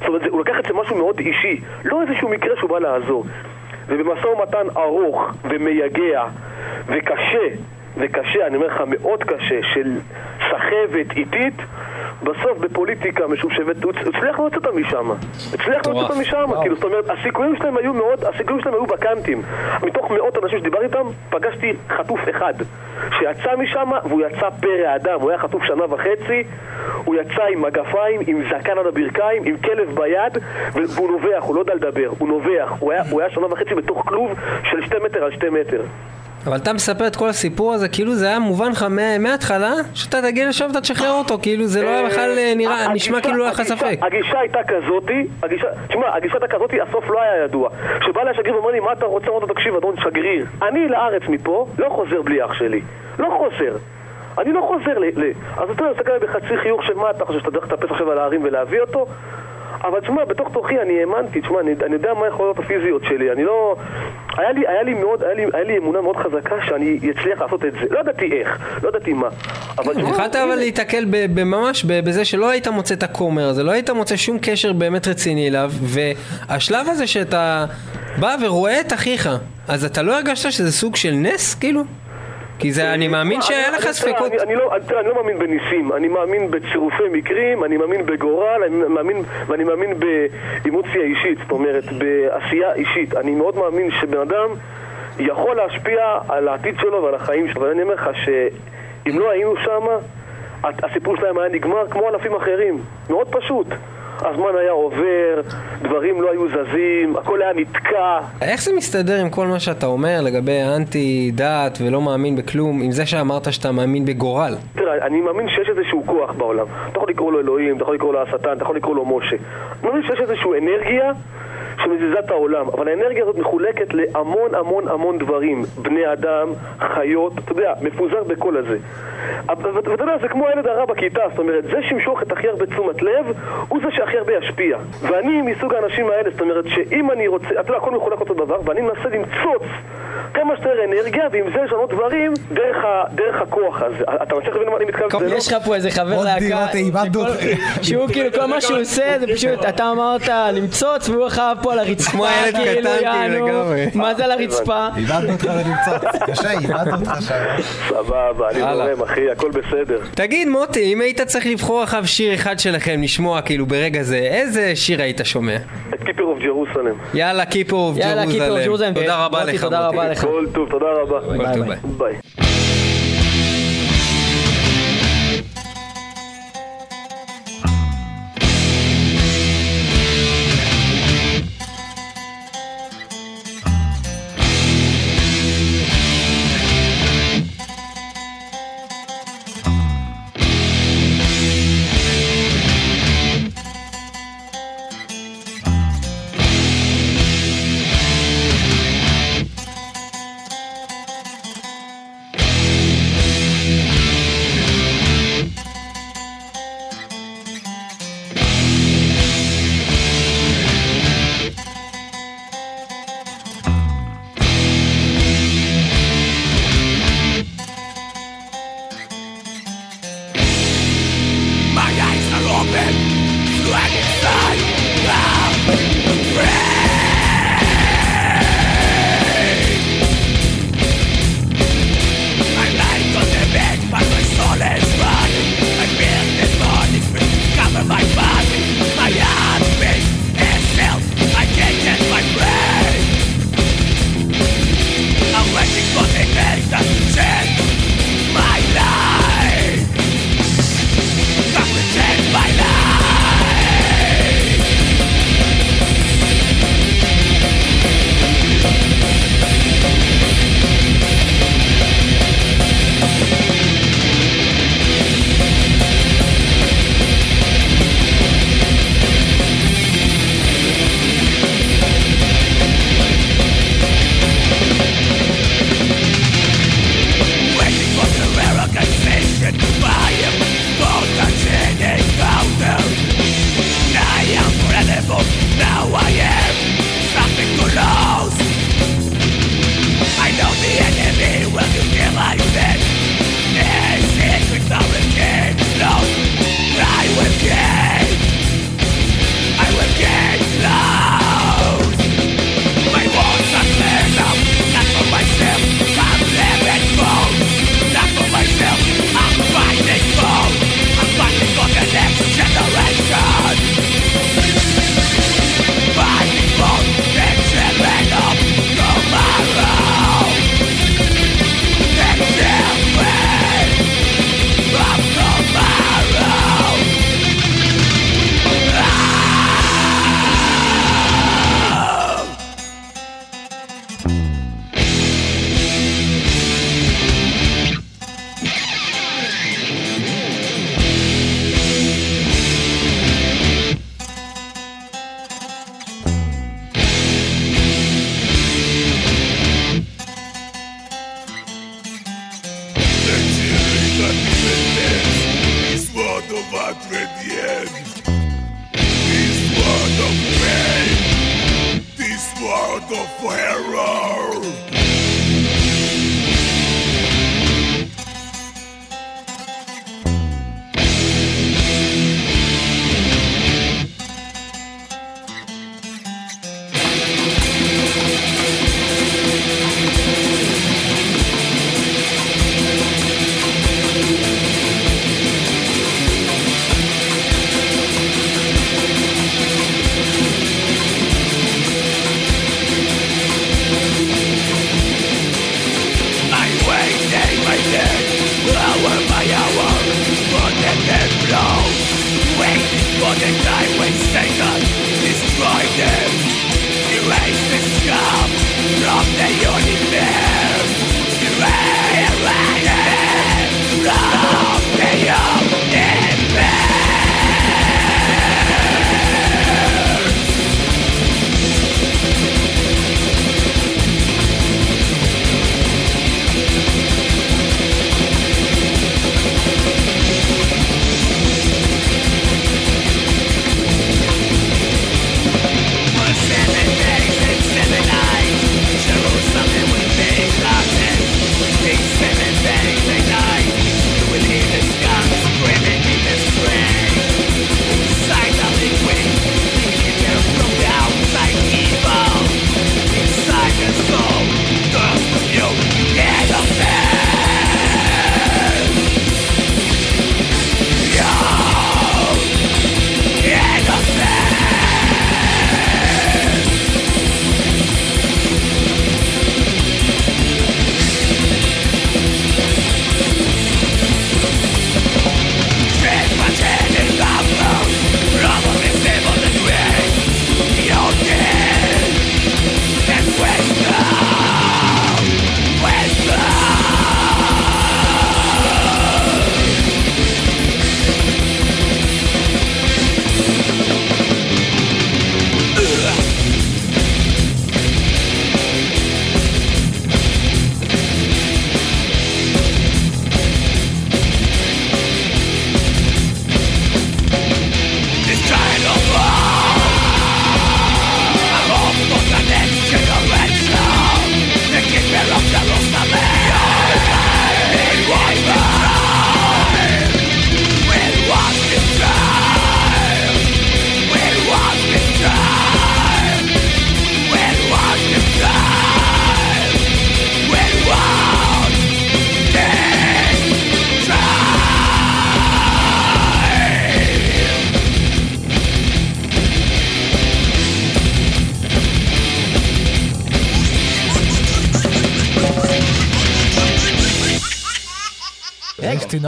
זאת אומרת, הוא לקח את זה משהו מאוד אישי, לא איזשהו מקרה שהוא בא לעזור. ובמשא ומתן ארוך ומייגע וקשה, וקשה, אני אומר לך מאוד קשה, של סחבת איטית, בסוף בפוליטיקה משושבת, הוא הצליח להוציא אותם משם. הצליח להוציא. אותם משם, כאילו, זאת אומרת, הסיכויים שלהם היו מאוד, הסיכויים שלהם היו בקאנטים. מתוך מאות אנשים שדיברתי איתם, פגשתי חטוף אחד, שיצא משם, והוא יצא פרא אדם, הוא היה חטוף שנה וחצי, הוא יצא עם מגפיים, עם זקן על הברכיים, עם כלב ביד, והוא נובח, הוא לא יודע לדבר, הוא נובח. הוא היה, הוא היה שנה וחצי בתוך כלוב של שתי מטר על שתי מטר. אבל אתה מספר את כל הסיפור הזה, כאילו זה היה מובן לך מה- מההתחלה, שאתה תגיע לשם ואתה תשחרר אותו, כאילו זה לא היה בכלל אה, נראה, הגישה- נשמע כאילו לא היה לך ספק. הגישה הייתה כזאתי, תשמע, הגישה הייתה כזאתי, הסוף לא היה ידוע. כשבא אליי השגריר ואומר לי, מה אתה רוצה? אמרתי לו, תקשיב, אדון שגריר, אני לארץ מפה לא חוזר בלי אח שלי. לא חוזר. אני לא חוזר ל... אז אתה מסתכל בחצי חיוך של מה אתה חושב, שאתה הולך לטפס עכשיו על ההרים ולהביא אותו? אבל תשמע, בתוך תוכי אני האמנתי, תשמע, אני, אני יודע מה היכולות הפיזיות שלי, אני לא... היה לי, היה לי מאוד, היה לי, היה לי אמונה מאוד חזקה שאני אצליח לעשות את זה. לא ידעתי איך, לא ידעתי מה. אבל תשמע, יכלת אבל. להיתקל ב- בזה שלא היית מוצא את הכומר הזה, לא היית מוצא שום קשר באמת רציני אליו, והשלב הזה שאתה בא ורואה את אחיך, אז אתה לא הרגשת שזה סוג של נס, כאילו? כי זה, אני מאמין תשמע, שהיה אני- לך אני- ספקות. אני, לא, אני לא מאמין בניסים, אני מאמין בצירופי מקרים, אני מאמין בגורל, אני מאמין, ואני מאמין באמוציה אישית, זאת אומרת, בעשייה אישית. אני מאוד מאמין שבן אדם יכול להשפיע על העתיד שלו ועל החיים שלו, אבל אני אומר לך שאם לא היינו שם, הסיפור שלהם היה נגמר כמו אלפים אחרים. מאוד פשוט. הזמן היה עובר, דברים לא היו זזים, הכל היה נתקע, איך זה מסתדר עם כל מה שאתה אומר לגבי אנטי דת ולא מאמין בכלום, עם זה שאמרת שאתה מאמין בגורל? תראה, אני מאמין שיש איזשהו כוח בעולם. אתה יכול לקרוא לו אלוהים, אתה יכול לקרוא לו השטן, אתה יכול לקרוא לו משה. אני מאמין שיש איזושהי אנרגיה שמזיזה את העולם, אבל האנרגיה הזאת מחולקת להמון המון המון דברים. בני אדם, חיות, אתה יודע, מפוזר בכל הזה. ואתה יודע, זה כמו הילד הרע בכיתה, זאת אומרת, זה שימשוך את הכי הרבה תשומת לב, הוא זה שהכי הרבה ישפיע. ואני מסוג האנשים האלה, זאת אומרת, שאם אני רוצה, אתה יודע, הכל מחולק אותו דבר, ואני מנסה למצוץ כמה שיותר אנרגיה, ועם זה לשנות דברים דרך, ה, דרך הכוח הזה. אתה מצליח להבין למה אני מתכוון? לא- יש לך פה איזה חבר להקה. שהוא כאילו כל מה שהוא עושה זה פשוט, אתה אמרת למצוץ והוא אחריו פה על הרצפה, כמו ילד כאילו קטן, כאילו, יענו, לגמרי. מה זה על הרצפה? איבדנו אותך לנמצא. קשה, איבדנו אותך שם. סבבה, אני. זורם, אחי, הכל בסדר. תגיד מוטי, אם היית צריך לבחור עכשיו שיר אחד שלכם לשמוע כאילו ברגע זה, איזה שיר היית שומע? את Keepers of Jerusalem. יאללה, Keepers of Jerusalem. Jerusalem. תודה רבה מוטי, לך תודה רבה מוטי. לך. כל טוב, תודה רבה. כל ביי, טוב, ביי. ביי. ביי.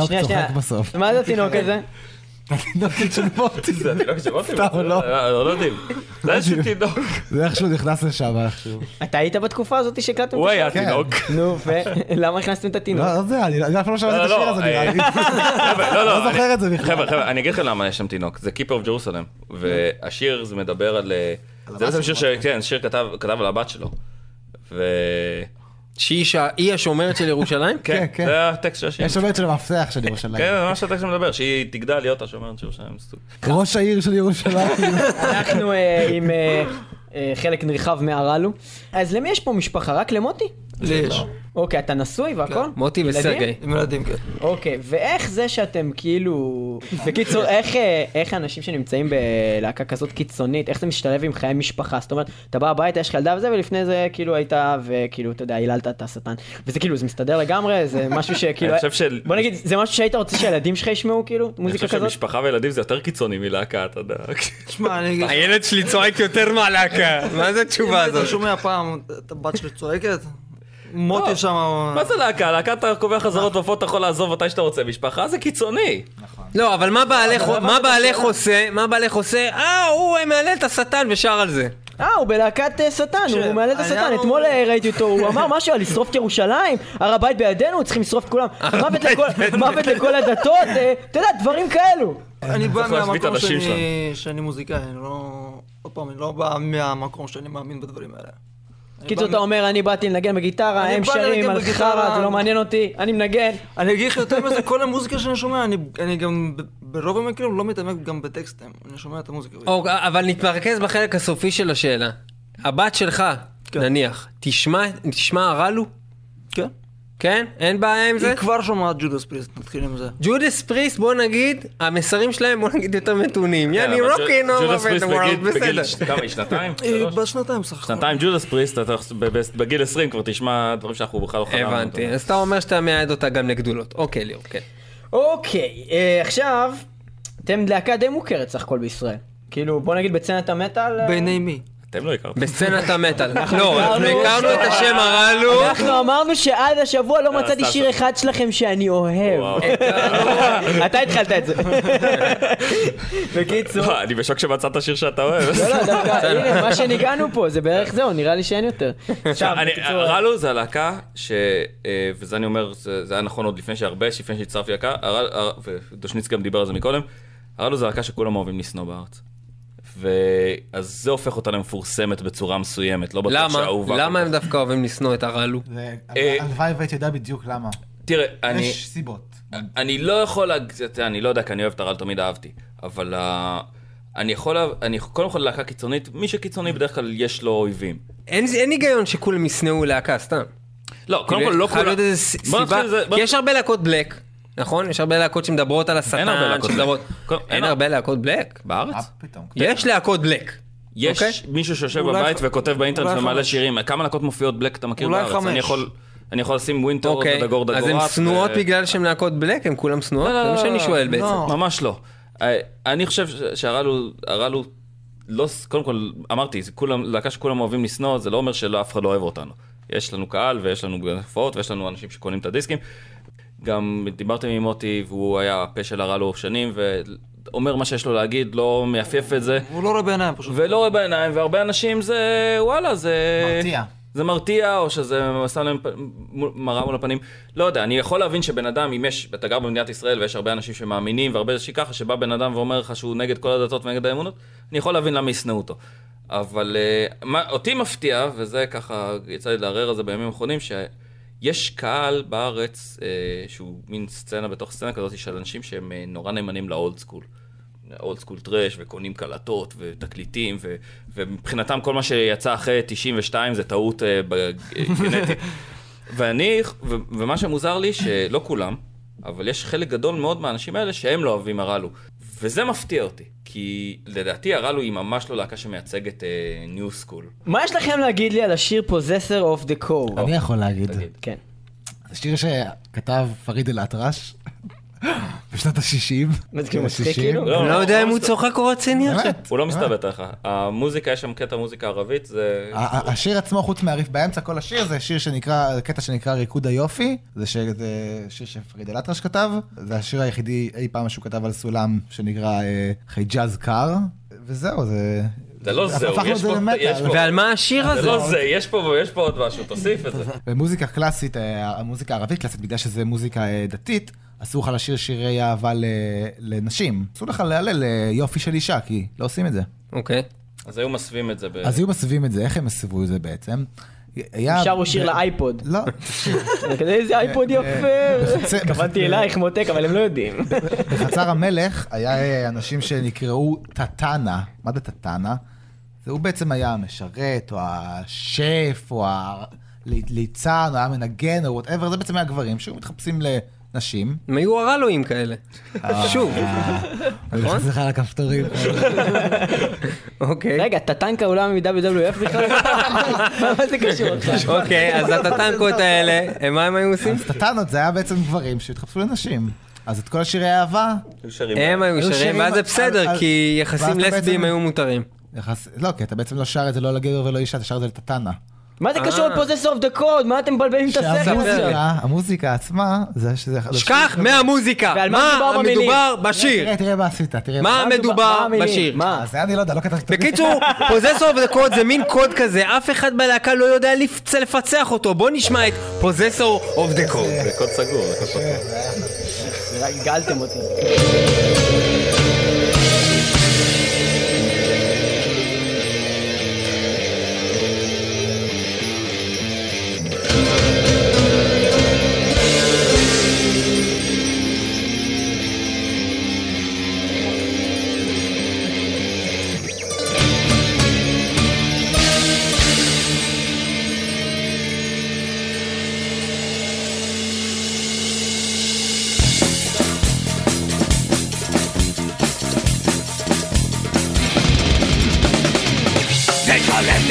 יש תינוק שנייה, צוחק. בסוף. מה זה התינוק הזה? התינוק של מוטי. זה התינוק של מוטי? סתם, לא. לא יודעים. זה איזשהו תינוק. זה איכשהו נכנס לשם איכשהו. אתה היית בתקופה הזאת שהקלטתם? הוא את היה השיר? כן. תינוק. נו, ולמה הכנסתם את התינוק? לא, לא זה, אני אני אף פעם לא שמעתי את לא, השיר לא, הזה נראה לי. חבר'ה, לא, לא לא, זוכר את זה בכלל. חבר'ה, חבר'ה, אני אגיד לכם למה יש שם תינוק, זה Keeper of Jerusalem, והשיר זה מדבר על... אה, זה בעצם שיר ש... כן, על הבת שלו. שהיא שה- היא השומרת של ירושלים? כן, כן. זה הטקסט של השיר. יש שומרת של המפתח של ירושלים. כן, זה מה שהטקסט מדבר, שהיא תגדל להיות השומרת של ירושלים. ראש העיר של ירושלים. אנחנו אה, עם אה, אה, חלק נרחב מהרלו. אז למי יש פה משפחה? רק למוטי? לי יש. אוקיי, אתה נשוי והכל? מוטי ילדים? וסרגי. עם ילדים, כן. אוקיי, ואיך זה שאתם כאילו... בקיצור, איך, אה, איך אנשים שנמצאים בלהקה כזאת קיצונית, איך זה משתלב עם חיי משפחה? זאת אומרת, אתה בא הביתה, יש לך ילדה וזה, ולפני זה כאילו היית, וכאילו, אתה יודע, היללת את השטן. וזה כאילו, זה מסתדר לגמרי, זה משהו שכאילו... אני חושב בוא נגיד, זה משהו שהיית רוצה שהילדים שלך ישמעו, כאילו, אני מוזיקה חושב כזאת? שמשפחה וילדים זה יותר קיצוני מלהקה, אתה יודע. תשמע, אני אגיד לך, הילד שלי צועק יותר מהלהקה. מה זה התשובה אתה הזאת? שומע פעם את הבת שלי צועקת? מוטי לא. שם... מה זה להקה? להקה אתה קובע חזרות והופעות, אתה יכול לעזוב מתי שאתה רוצה. משפחה זה קיצוני. לא, אבל מה בעלך- עושה? מה בעלך עושה? אה, הוא מהלל את השטן ושר על זה. אה, הוא בלהקת אה, שטן, הוא מעלה את השטן, הוא- אתמול אה, ראיתי אותו, הוא אמר משהו על לשרוף את ירושלים, הר הבית בידינו, צריכים לשרוף את כולם, מוות לכל- הדתות, אה, אתה יודע, דברים כאלו. אני בא מהמקום שאני מוזיקאי, אני לא... עוד פעם, אני לא בא מהמקום שאני מאמין בדברים האלה. קיצור, אתה אומר, אני באתי לנגן בגיטרה, הם שרים על. חרא, זה לא מעניין אותי, אני מנגן. אני אגיד לך יותר מזה, כל המוזיקה שאני שומע, אני- אני גם ברוב המקרים לא מתעמק גם בטקסטים, אני שומע את המוזיקה. או, אבל נתמרכז בחלק הסופי של השאלה. הבת שלך, כן. נניח, תשמע, תשמע הרלו? כן. כן? אין בעיה עם זה? היא כבר שומעת Judas Priest, נתחיל עם זה. Judas Priest, בוא נגיד, המסרים שלהם, בוא נגיד, יותר מתונים. יאני כן, rocking ג'ו- over Judas Priest the world, בגיל- בגיל בסדר. כמה היא? שנתיים? היא שלוש? בת שנתיים סך הכל. שנתיים Judas Priest, אתה ב- ב- בגיל 20 כבר תשמע דברים שאנחנו בכלל לא חלמנו. הבנתי, אז אתה אומר שאתה מייעד אותה גם לגדולות. אוקיי, ליאור, כן. אוקיי, אה, עכשיו, אתם להקה די מוכרת סך הכל בישראל. כאילו, בוא נגיד בצנת המטאל... אה, בעיני מי? אתם לא הכרתם. בסצנת המטאל. לא, אנחנו הכרנו- את השם הרלו. אנחנו אמרנו שעד השבוע לא אה, מצאתי שיר. אחד שלכם שאני אוהב. אתה התחלת את זה. *laughs* בקיצור, אני בשוק שמצאת שיר שאתה אוהב. לא, לא, דווקא, הנה, מה שניגענו פה, זה בערך זהו, נראה לי שאין יותר. עכשיו, אני- בקיצור, רלו זה הלהקה, ש... אה, וזה אני אומר, זה היה נכון עוד לפני שהרבה, לפני שהצטרפתי להקה, ודושניץ גם דיבר על זה מקודם, הרלו זה להקה שכולם אוהבים לשנוא בארץ. ואז זה הופך אותה למפורסמת בצורה מסוימת, לא בטוח למה? שאהובה. למה כל הם. דווקא אוהבים לשנוא את הרלו? זה- אה, הלוואי והייתי יודע בדיוק למה. תראה, אני... יש סיבות. אני לא יכול להגיד, אני לא יודע, כי אני אוהב את הרעל, תמיד אהבתי, אבל אה, אני יכול, אני קודם כל להקה קיצונית, מי שקיצוני בדרך כלל יש לו אויבים. אין היגיון שכולם ישנאו להקה, סתם. לא, קודם כאילו, כל לא חייב כולם... להיות איזה בוא נתחיל סיבה, כי יש הרבה להקות black, נכון? יש הרבה להקות שמדברות על השטן, אין הרבה להקות שמדברות- black. אין אין הרבה להקות black? בארץ? פתאום? יש להקות black. יש אוקיי. מישהו שיושב בבית ח- וכותב באינטרנט ומעלה חמש. שירים, כמה להקות מופיעות black אתה מכיר אולי בארץ? חמש. אני יכול... אני יכול לשים Winter אוקיי, ו Dagor Dagorath. אז הן שנואות ו- בגלל שהן להקות black? הן כולם שנואות? לא, לא, זה מה לא, שאני שואל לא. בעצם. ממש לא. אה, אני חושב ש- שהרלו, הרלו, לא, קודם כל, אמרתי, זה כולם, להקה שכולם אוהבים לשנוא, זה לא אומר שאף אחד לא אוהב אותנו. יש לנו קהל ויש לנו הופעות ויש לנו אנשים שקונים את הדיסקים. גם דיברתם עם מוטי והוא היה הפה של הרלו שנים ואומר מה שיש לו להגיד, לא מייפייף את זה. הוא לא רואה בעיניים פשוט. ולא רואה בעיניים, והרבה אנשים זה, וואלה, זה... מרתיע. זה מרתיע, או שזה שם להם מראה מול הפנים. לא יודע, אני יכול להבין שבן אדם, אם יש, אתה גר במדינת ישראל ויש הרבה אנשים שמאמינים, והרבה שככה, שבא בן אדם ואומר לך שהוא נגד כל הדתות ונגד האמונות, אני יכול להבין למה ישנאו אותו. אבל uh, מה, אותי מפתיע, וזה ככה, יצא לי לערער על זה בימים האחרונים, שיש קהל בארץ, uh, שהוא מין סצנה בתוך סצנה כזאת של אנשים שהם uh, נורא נאמנים ל old school. old school thrash, וקונים קלטות ותקליטים, ו, ומבחינתם כל מה שיצא אחרי 92 זה טעות אה, בגנטית. *laughs* ואני, ו, ומה שמוזר לי, שלא כולם, אבל יש חלק גדול מאוד מהאנשים האלה שהם לא אוהבים הרלו. וזה מפתיע אותי, כי לדעתי הרלו היא ממש לא להקה שמייצגת ניו סקול. מה יש לכם להגיד לי על השיר Possessor of the Code? אני יכול להגיד. תגיד. כן. זה שיר שכתב פריד אל-אטרש בשנות ה-60. מה זה כאילו מצחיק כאילו? לא, אני לא לא, יודע לא אם הוא מסת- צוחק או רציני עכשיו. הוא לא מסתלבט עליך. המוזיקה, יש שם קטע מוזיקה ערבית, זה... השיר עצמו, חוץ מהריף באמצע כל השיר, זה שיר שנקרא, קטע שנקרא ריקוד היופי, זה ש- זה שיר שפריד אל-אטרש כתב, זה השיר היחידי אי פעם שהוא כתב על סולם שנקרא אה, חיג'אז קר, וזהו, זה... זה לא זהו, יש זה פה-. יש פה- ועל מה השיר זה הזה? לא זה, יש פה יש פה עוד משהו, תוסיף את זה. *laughs* במוזיקה קלאסית, אה, המוזיקה הערבית קלאסית, בגלל שזה מוזיקה אה, דתית, אסור לך לשיר שירי אהבה לנשים. אסור לך להלל אה, יופי של אישה, כי לא עושים את זה. אוקיי. אז היו מסווים את זה. אז היו מסווים את זה, איך הם מסבו את זה בעצם? היה... שרו שיר לאייפוד. לא, *laughs* איזה אייפוד יפה. התכוונתי *laughs* אלייך מותק, אבל הם לא יודעים. בחצר המלך היה אנשים שנקראו טטנה. מה זה טטנה? זה הוא בעצם היה המשרת, או השף, או הליצן, או היה מנגן, או וואטאבר, זה בעצם היה גברים שהיו מתחפשים לנשים. הם היו הרלואים כאלה. שוב. אני נכון? חושב לך על הכפתורים. אוקיי. רגע, טטנקה אולי מ-WWF בכלל? *laughs* מה זה קשור עכשיו? אוקיי, אז הטטנקות האלה, מה הם היו עושים? אז טטנות זה היה בעצם גברים שהתחפשו לנשים. אז את כל השירי האהבה. הם היו שרים, ואז זה בסדר, כי יחסים לסביים היו מותרים. יחס... לא, כי אתה בעצם לא שר את זה לא לגבר ולא אישה, אתה שר את זה לטטנה. מה זה קשור אה. ל-Possessor of the Code? מה אתם מבלבלים את השכל המוזיקה עצמה, זה שזה... שכח מהמוזיקה, ועל מה מדובר? מדובר תראה, בשיר? תראה מה עשית, תראה. מה מדובר? בשיר? מה? אז זה אני לא יודע, לא כתבתי. בקיצור, *laughs* Possessor of the code זה מין קוד כזה, אף אחד בלהקה לא יודע לפצ- לפצח אותו. בוא נשמע את Possessor of the code. זה קוד סגור, זה קוד סגור. הגלתם אותי.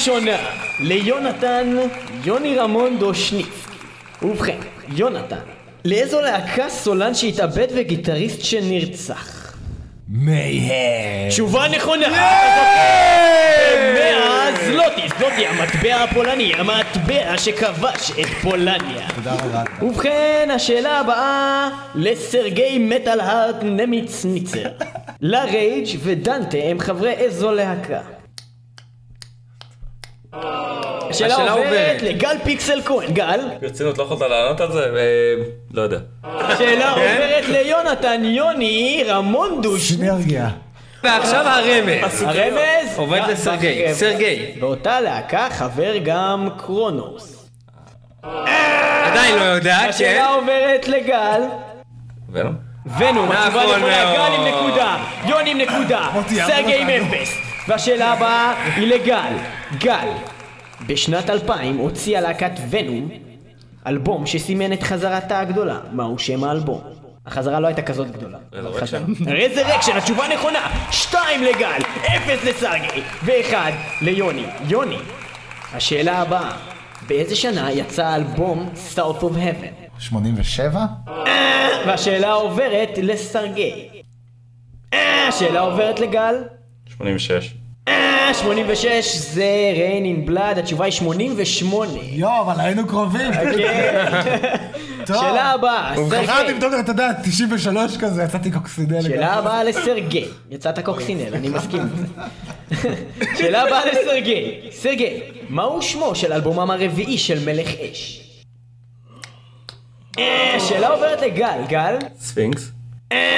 שאלה ראשונה, ליונתן יוני רמון דושניף. ובכן, יונתן, לאיזו להקה סולן שהתאבד וגיטריסט שנרצח? מייהם. תשובה נכונה! מאה זלוטי, זלוטי, המטבע הפולני, המטבע שכבש את פולניה. תודה רבה. ובכן, השאלה הבאה לסרגי מטאל הארט נמיץ ניצר. *laughs* לרייג' ודנטה הם חברי איזו להקה. השאלה עוברת. לגל פיקסל כהן. גל, ברצינות, לא יכולת לענות על זה? אה, לא יודע. השאלה עוברת ליונתן יוני רמונדוש. סינרגיה. ועכשיו הרמז. הרמז? עובד גם לסרגי. בחבר'ה. סרגי. באותה להקה חבר גם קרונוס. עדיין לא יודע, כן. השאלה עוברת לגל. ונום? ונום, התשובה נכון נכונה, גל עם מאוד. נקודה, יוני עם נקודה, סרגי עם. אפס. והשאלה הבאה היא לגל. גל, בשנת 2000 הוציאה להקת ונום אלבום שסימן את חזרתה הגדולה. מהו שם האלבום? החזרה לא הייתה כזאת גדולה. Resurrection? רזרקשן, התשובה נכונה! שתיים לגל, אפס לסרגי, ואחד ליוני. יוני, השאלה הבאה, באיזה שנה יצא האלבום South of Heaven? 87? והשאלה עוברת לסרגי. אה, השאלה עוברת לגל. 86. אה, 86 זה ריין אין בלאד, התשובה היא 88. יואו, אבל היינו קרובים. טוב. שאלה הבאה, סרגי. לבדוק, אתה יודע, 93 כזה, יצאתי קוקסידל. שאלה הבאה לסרגי. יצאת קוקסינל, אני מסכים לזה. שאלה הבאה לסרגי. סרגי, מהו שמו של אלבומם הרביעי של מלך אש? אה, השאלה עוברת לגל. גל? ספינקס?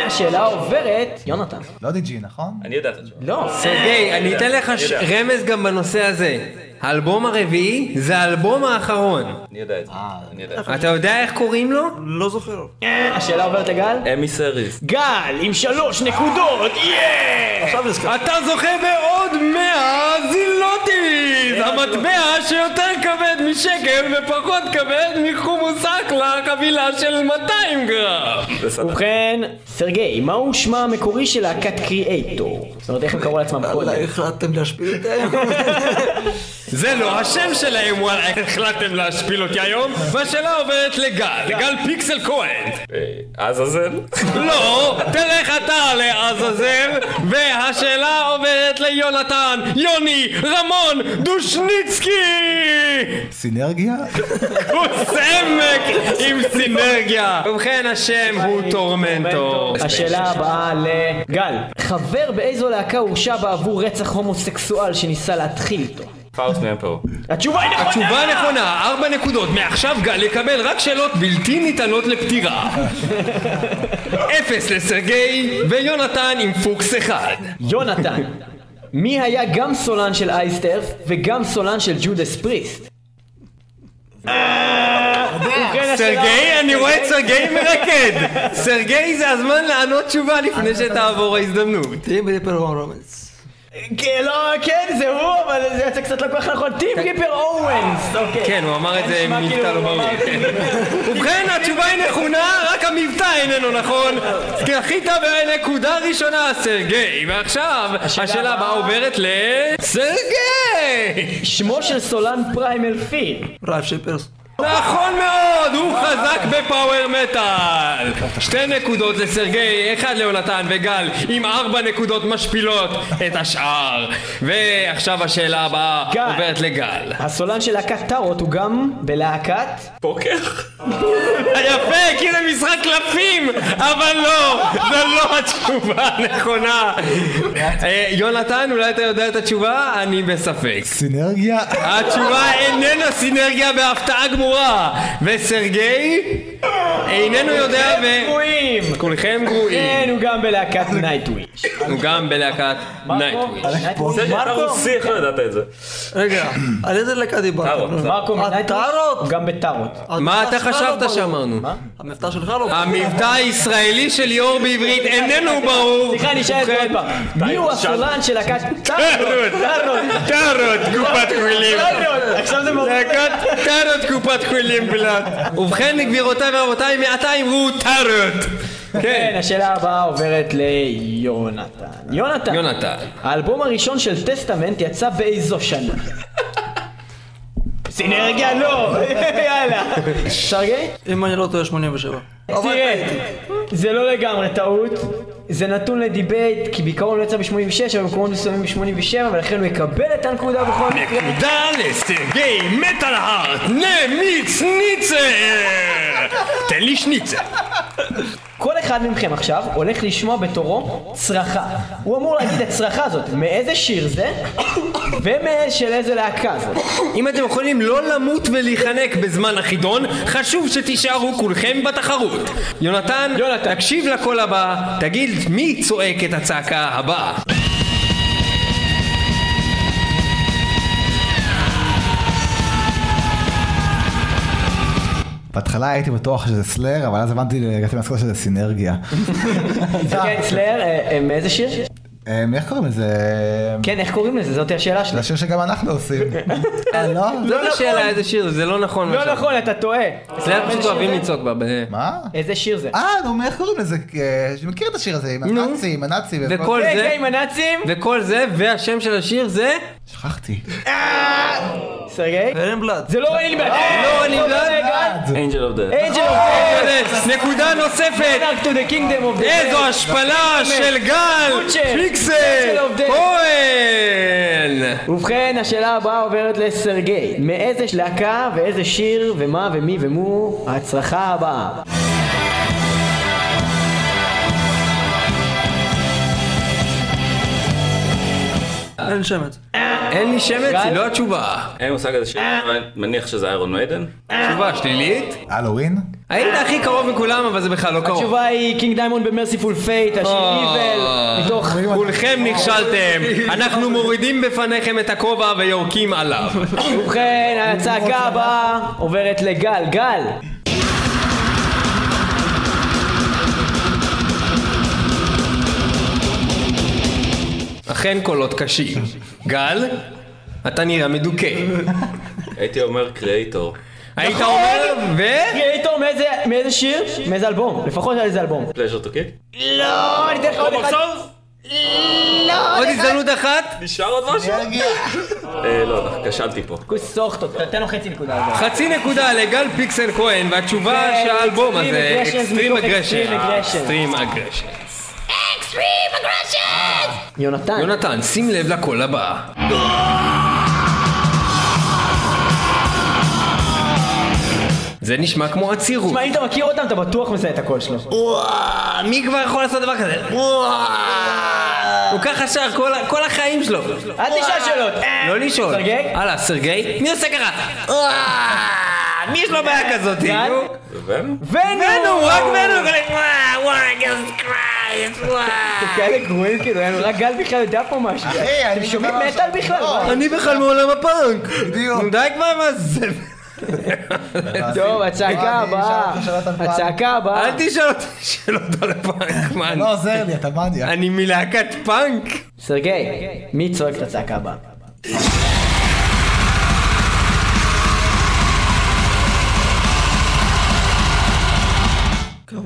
השאלה עוברת... יונתן. לא די.ג'י, נכון? אני יודע את התשובה. לא. סרגי, אני אתן לך. רמז גם בנושא הזה. האלבום הרביעי זה האלבום האחרון. אני יודע את זה. אני יודע. את. אתה יודע איך קוראים לו? לא זוכר. אה, השאלה עוברת לגל? אמי סריס. גל עם שלוש נקודות, יאה! עכשיו נזכר. אתה זוכה בעוד 100 זילוטיז! המטבע שיותר כבד משקל ופחות כבד מחומוס אקלה, חבילה של 200 גרם! ובכן, סרגי, מהו שמה המקורי של להקת קריאייטור? זאת אומרת, איך הם קראו לעצמם קודם? וואלה, החלטתם להשפיל אותם? זה *laughs* לא השם שלהם, וואלה, *laughs* החלטתם להשפיל אותי היום? והשאלה עוברת לגל, גל פיקסל כהן. אה, עזאזל? *laughs* לא, תלך אתה לעזאזל, והשאלה עוברת ליונתן, יוני, רמון, דושניצקי! סינרגיה? *laughs* הוא סמק עם Sinergy! ובכן השם הוא Tormentor. השאלה הבאה לגל. חבר באיזו להקה הורשע בעבור רצח הומוסקסואל שניסה להתחיל איתו? Faust מ Emperor. התשובה היא נכונה! התשובה נכונה, ארבע נקודות, מעכשיו גל יקבל רק שאלות בלתי ניתנות לפתירה. *laughs* אפס לסרגי, ויונתן עם פוקס אחד. יונתן, מי היה גם סולן של Iced Earth וגם סולן של Judas Priest? סרגי, אני רואה את סרגי מרקד. סרגי זה הזמן לענות תשובה לפני שתעבור ההזדמנות. תהיה בדיפר רומנס. כן, לא, כן, זה הוא, אבל זה יצא קצת לא כל כך נכון. טים ריפר אורנס, אוקיי. כן, הוא אמר את זה עם מבטא כאילו לא ברור. כן. ובכן, התשובה היא נכונה, רק המבטא איננו נכון. זכית בנקודה ראשונה, סרגי. ועכשיו, השאלה הבאה עוברת לסרגי! שמו של סולן Primal Fear. Ralf Scheepers. נכון מאוד, הוא חזק ב power metal. שתי נקודות לסרגי, אחד ליונתן וגל עם ארבע נקודות משפילות את השאר. ועכשיו השאלה הבאה גל. עוברת לגל. הסולן של להקת Tarot הוא גם בלהקת... פוקר? יפה, כי זה משחק קלפים, אבל לא, זו לא התשובה הנכונה. אה, יונתן, אולי אתה יודע את התשובה? אני בספק. Sinergy? התשובה איננה Sinergy בהפתעה גמורה, וסרגי איננו יודע ו... גרועים! כולכם גרועים. כן, הוא גם בלהקת Nightwish. הוא גם בלהקת Nightwish. אתה רוסי, איך לא ידעת את זה? רגע, על איזה להקה דיברת? Marko מ Nightwish? הוא גם ב Tarot. מה אתה לא חשבת ברור. שאמרנו? המבטא שלך לא ברור. המבטא הישראלי של ליאור בעברית איננו ברור. סליחה, אני אשאל את זה עוד פעם. מי הוא הסולן של להקת טארוט? טארוט. טארות, קופת. טארוט. עכשיו זה מוריד. להקת טארות קופת חולים בלעד. ובכן גבירותיי ורבותיי מעתה אמרו טארות. כן, השאלה הבאה עוברת ליונתן. יונתן. יונתן. האלבום הראשון של טסטמנט יצא באיזו שנה? סינרגיה לא! *laughs* יאללה. סרגי? אם אני לא טועה 87. תראה, זה לא לגמרי טעות, זה נתון לדיבייט, כי בעיקרון לא יצא ב-86, אבל במקומות מסוימים ב-87, ולכן הוא יקבל את הנקודה בכל מקרה. נקודה לסרגי מטאל הארט נמיץ ניצר! תן לי שניצר. כל אחד מכם עכשיו הולך לשמוע בתורו צרחה. הוא אמור להגיד את הצרחה הזאת, מאיזה שיר זה, *coughs* ושל איזה להקה זאת. אם אתם יכולים לא למות ולהיחנק בזמן החידון, חשוב שתישארו כולכם בתחרות. יונתן, יונתן. תקשיב לקול הבא, תגיד מי צועק את הצעקה הבאה. בהתחלה הייתי בטוח שזה סלאר, אבל אז הבנתי, הגעתי למסקנה שזה סינרגיה. *laughs* כן, סלאר, אה, אה, מאיזה שיר? אה, איך קוראים לזה? כן, איך קוראים לזה? זאת השאלה זה שלי. השיר שגם אנחנו עושים. אה, לא? לא השאלה איזה שיר, זה לא נכון. לא. נכון, אתה טועה. אצלנו פשוט אוהבים זה? לצעוק בה. מה? איזה שיר זה? אה, נו, איך קוראים לזה? אה, אני מכיר את השיר הזה, עם. הנאצים, הנאצים. וכל- כן, זה, כן, עם הנאצים. וכל זה, והשם של השיר זה... שכחתי. סרגי? Raining Blood. זה לא רעיל Blood. לא Raining Blood? Angel of Death. Angel of נקודה נוספת! איזו. השפלה של גל! פיקסל! כהן! ובכן, השאלה הבאה עוברת לסרגי. מאיזה להקה ואיזה שיר ומה ומי ומו ההצלחה הבאה? אין שמץ. אין לי שמץ? היא לא התשובה. אין לי מושג איזה שיר, אבל אני מניח שזה איירון מיידן. תשובה שלילית. הלואוין? היית הכי קרוב מכולם, אבל זה בכלל לא קרוב. התשובה היא King Diamond ב Mercyful Fate, השיר Evil, מתוך... כולכם נכשלתם. אנחנו מורידים בפניכם את הכובע ויורקים עליו. ובכן, הצעקה הבאה עוברת לגל. גל! אכן קולות קשים. גל, אתה נראה מדוכא. הייתי אומר Kreator. היית נכון! אומר, ו... Kreator מאיזה שיר? מאיזה אלבום? לפחות על איזה אלבום. Pleasure to Kill? לא, אני אתן לך עוד אחד. לא, עוד הזדמנות אחת? נשאר עוד משהו? אה, לא, כשלתי פה. כוס אוחתו, תן לו חצי נקודה. חצי נקודה לגל פיקסל כהן, והתשובה שהאלבום Extreme הזה, אקסטרים מתוך Aggression. Extreme Aggression. יונתן. יונתן, שים לב לקול הבא. זה נשמע כמו עצירות. תשמע, אם אתה מכיר אותם, אתה בטוח מזהה את הקול שלו. וואו, מי כבר יכול לעשות דבר כזה? וואו. הוא ככה שר כל החיים שלו. אל תשאל שאלות. לא לשאול. סרגי? הלאה, סרגי? מי עושה ככה? מי יש לו בעיה כזאת? גל? נו? ון? נו, רק בנו, כזה, וואו, וואו, קרייסט, וואו. כאלה גרועים כאילו, רק גל בכלל יודע פה משהו. אחי, אתם אני שומעים ממש- מטאל בכלל? לא. אני בכלל מעולם הפאנק. בדיוק. די כבר, מה זה? טוב, הצעקה אני הבאה. הצעקה הבאה. אל תשאל אותי שאלות על פאנק, מה? לא עוזר לי, אתה מניאק. אני מלהקת פאנק? סרגי, מי צועק את הצעקה הבאה?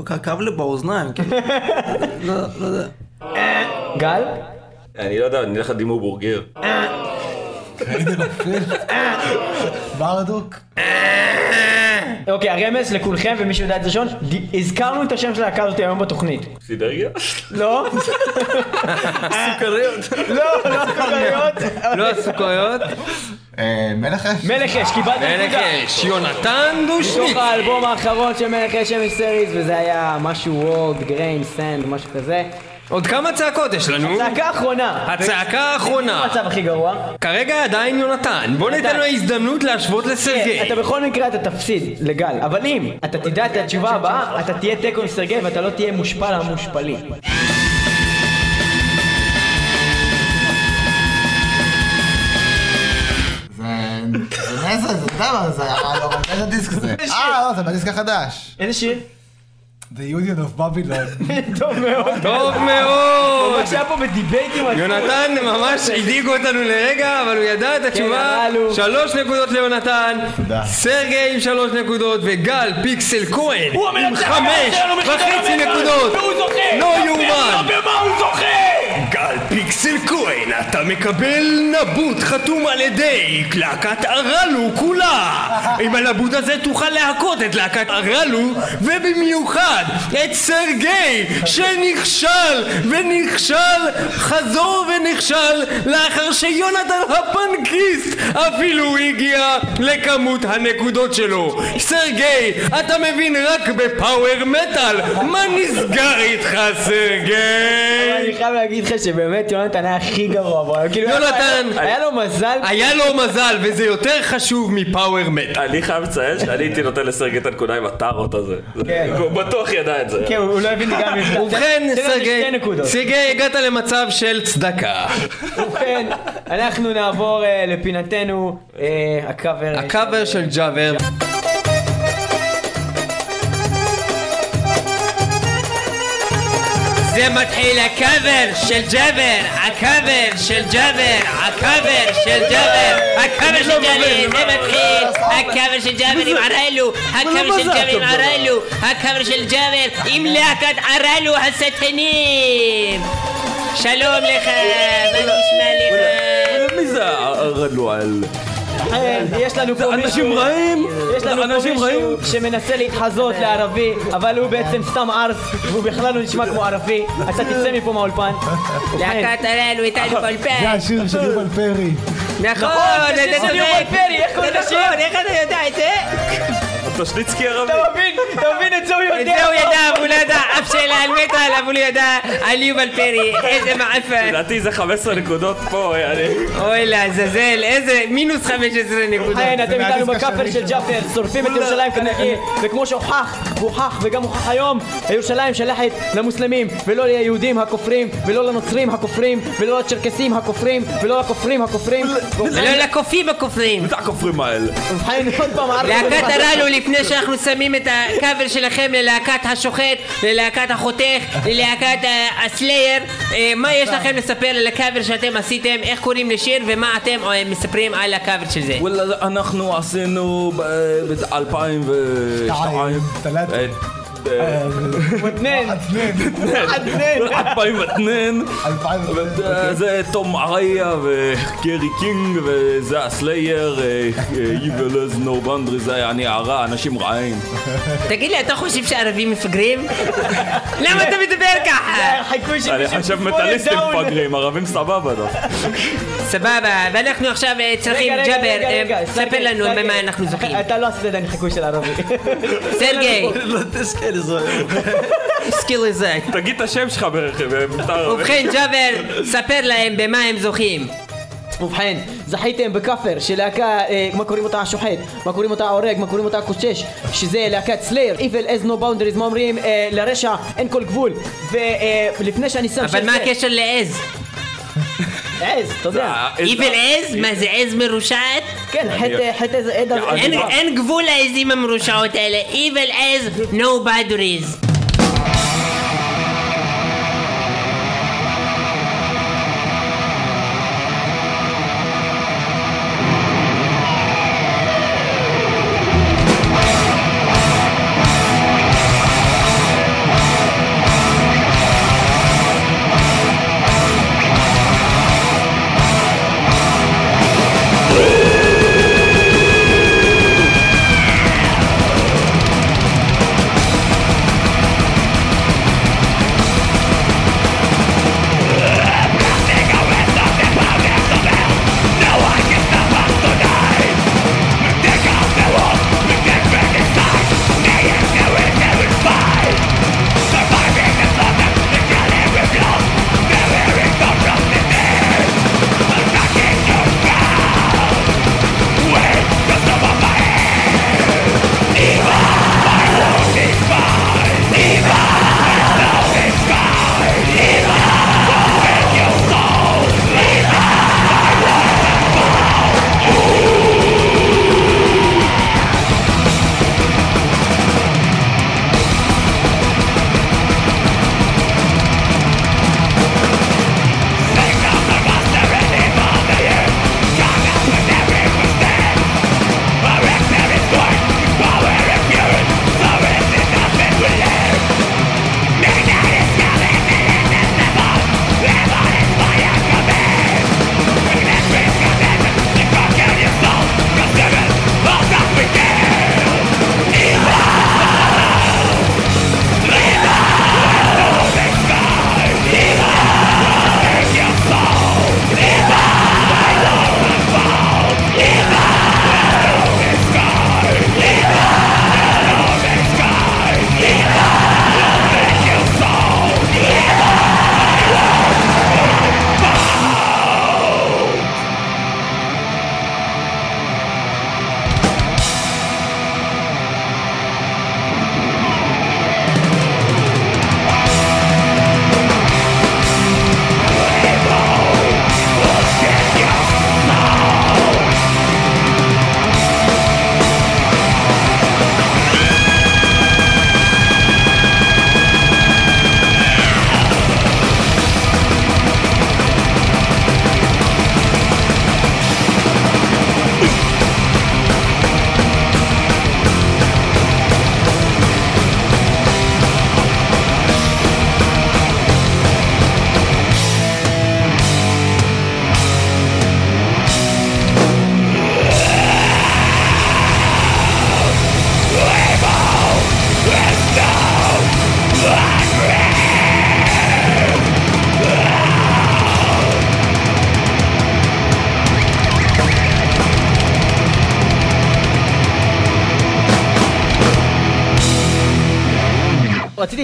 כאב- לי באוזניים, כאילו. *laughs* לא לא יודע. גל? אני לא יודע, אני אלך לדימו בורגר. ברדוק. אוקיי, הרמז לכולכם ומי שיודע את זה ראשון, הזכרנו את השם של הלהקה הזאת היום בתוכנית. סידרגיה? לא? *laughs* סוכריות. לא, לא סוכריות. לא הסוכריות? אה, מלך אש? מלך אש, קיבלת מלך נקודה. אש, יונתן דושניק. מתוך האלבום האחרון של מלך אש שמש סריס, וזה היה משהו וורד, גריין, סנד, משהו כזה. עוד כמה צעקות יש לנו? צעקה אחרונה. הצעקה האחרונה. המצב הכי גרוע. כרגע עדיין יונתן. בוא ניתן לו הזדמנות להשוות לסרגי. אתה בכל מקרה אתה תפסיד לגל, אבל אם אתה תדע את התשובה הבאה, אתה תהיה תיקו עם סרגי ואתה לא תהיה מושפל המושפלים. זה נזר, זה דבר, זה אבל איזה דיסק זה? אה, לא, זה בדיסק החדש. איזה שיר? The Union of Babylon. *laughs* טוב מאוד. טוב מאוד! מה שהיה פה בדיבייטים על יונתן ממש הדאיג אותנו לרגע, אבל הוא ידע את התשובה. הללו. שלוש נקודות ליונתן. תודה. סרגי עם שלוש נקודות, וגל פיקסל כהן הוא עם חמש וחצי נקודות. והוא זוכה! לא יאומן. פיקסל כהן, אתה מקבל נבוט חתום על ידי להקת ארלו כולה! עם הנבוט הזה תוכל להכות את להקת ארלו, ובמיוחד את סרגי, שנכשל ונכשל, חזור ונכשל, לאחר שיונתן הפנקיסט אפילו הגיע לכמות הנקודות שלו. סרגי, אתה מבין רק בפאוור מטאל, מה נסגר איתך סרגי? אני חייב להגיד לך שבאמת יונתן היה הכי גרוע בו, כאילו, יונתן! היה לו מזל, היה לו מזל, וזה יותר חשוב מפאוור מטאל. אני חייב לציין שאני הייתי נותן לסרגי את הנקודה עם הטארות הזה. כן. הוא בטוח ידע את זה. כן, הוא לא הבין גם מבטא. ובכן, תן לנו סרגי. סרגי, הגעת למצב של צדקה. ובכן, אנחנו נעבור אה, לפינתנו, אה, הקאבר. הקאבר של ג'אבר. זה מתחיל הקאבר של ג'אבר, הקאבר של ג'אבר, הקאבר של ג'אבר, הקאבר של ג'אבר, זה מתחיל, הקאבר של ג'אבר עם ערלו, הקאבר של ג'אבר עם ערלו, הקאבר של ג'אבר עם להקת ערלו השטנים. שלום לך, מה נשמע לך? מי זה הרלואל? אה, יש לנו פה אנשים רעים? יש לנו פה אנשים מישהו רעים? שמנסה להתחזות לערבי, אבל הוא בעצם סתם ארס, והוא בכלל לא נשמע כמו ערבי. אתה תצא מפה מהאולפן. להקת ערלו איתנו זה באולפן. השיר של יובל פרי. נכון, זה אתה של צודק. יובל טושניצקי ערבי. אתה מבין? אתה מבין את זה הוא יודע. את זה הוא ידע, אבל הוא לא ידע אף שאלה על מטאל, אבל הוא ידע על יובל פרי, איזה מעפן. לדעתי זה 15 נקודות פה, אני... אוי לעזאזל, איזה מינוס 15 נקודות. כן, אתם איתנו בכאפר. של ג'אפר, שורפים את ירושלים כנראה, וכמו שהוכח, והוכח וגם הוכח היום, ירושלים שייכת למוסלמים, ולא ליהודים הכופרים, ולא לנוצרים הכופרים, ולא לצ'רקסים הכופרים, ולא לכופרים הכופרים. ולא לקופים הכופרים. מי זה הכופרים האלה? ובכן, עוד פעם, ארבע להקת דקות. לפני שאנחנו שמים את הקאבר שלכם ללהקת השוחט, ללהקת החותך, ללהקת ה Slayer, אה, מה יש לכם לספר על הקאבר שאתם עשיתם, איך קוראים לשיר ומה אתם אה, מספרים על הקאבר של זה? אנחנו עשינו ב-2002. מתנן. עדנן. 2002. 2000. זה תום אראיה וקרי קינג וזה ה Slayer, Evil has no boundary, זה היה אני הרע, אנשים רעים. תגיד לי, אתה חושב שערבים מפגרים? למה אתה מדבר ככה? אני חושב מטאליסטים. מפגרים, ערבים סבבה דווקא. סבבה, ואנחנו עכשיו אה, צריכים, ג'אבר, אה, ספר לנו. במה אנחנו זוכים. אתה לא עשית עדיין חיקוי של ערבי. סרגי, זה. סקיל איזה. תגיד את השם שלך ברכב. מותר- ובכן, ג'אבר, ספר להם במה הם זוכים. ובכן, זכיתם בכאפר של להקה, אה, מה קוראים אותה השוחט, מה קוראים אותה ההורג, מה קוראים אותה הקושש, שזה להקת סלייר, Evil as no boundaries, מה אומרים? אה, לרשע אין כל גבול. ולפני שאני שם אבל מה הקשר לעז? עז, אתה יודע. איבל עז? מה זה עז מרושעת? כן, חטא, חטא איזה עד... אין- אין גבול לעזים המרושעות האלה. איבל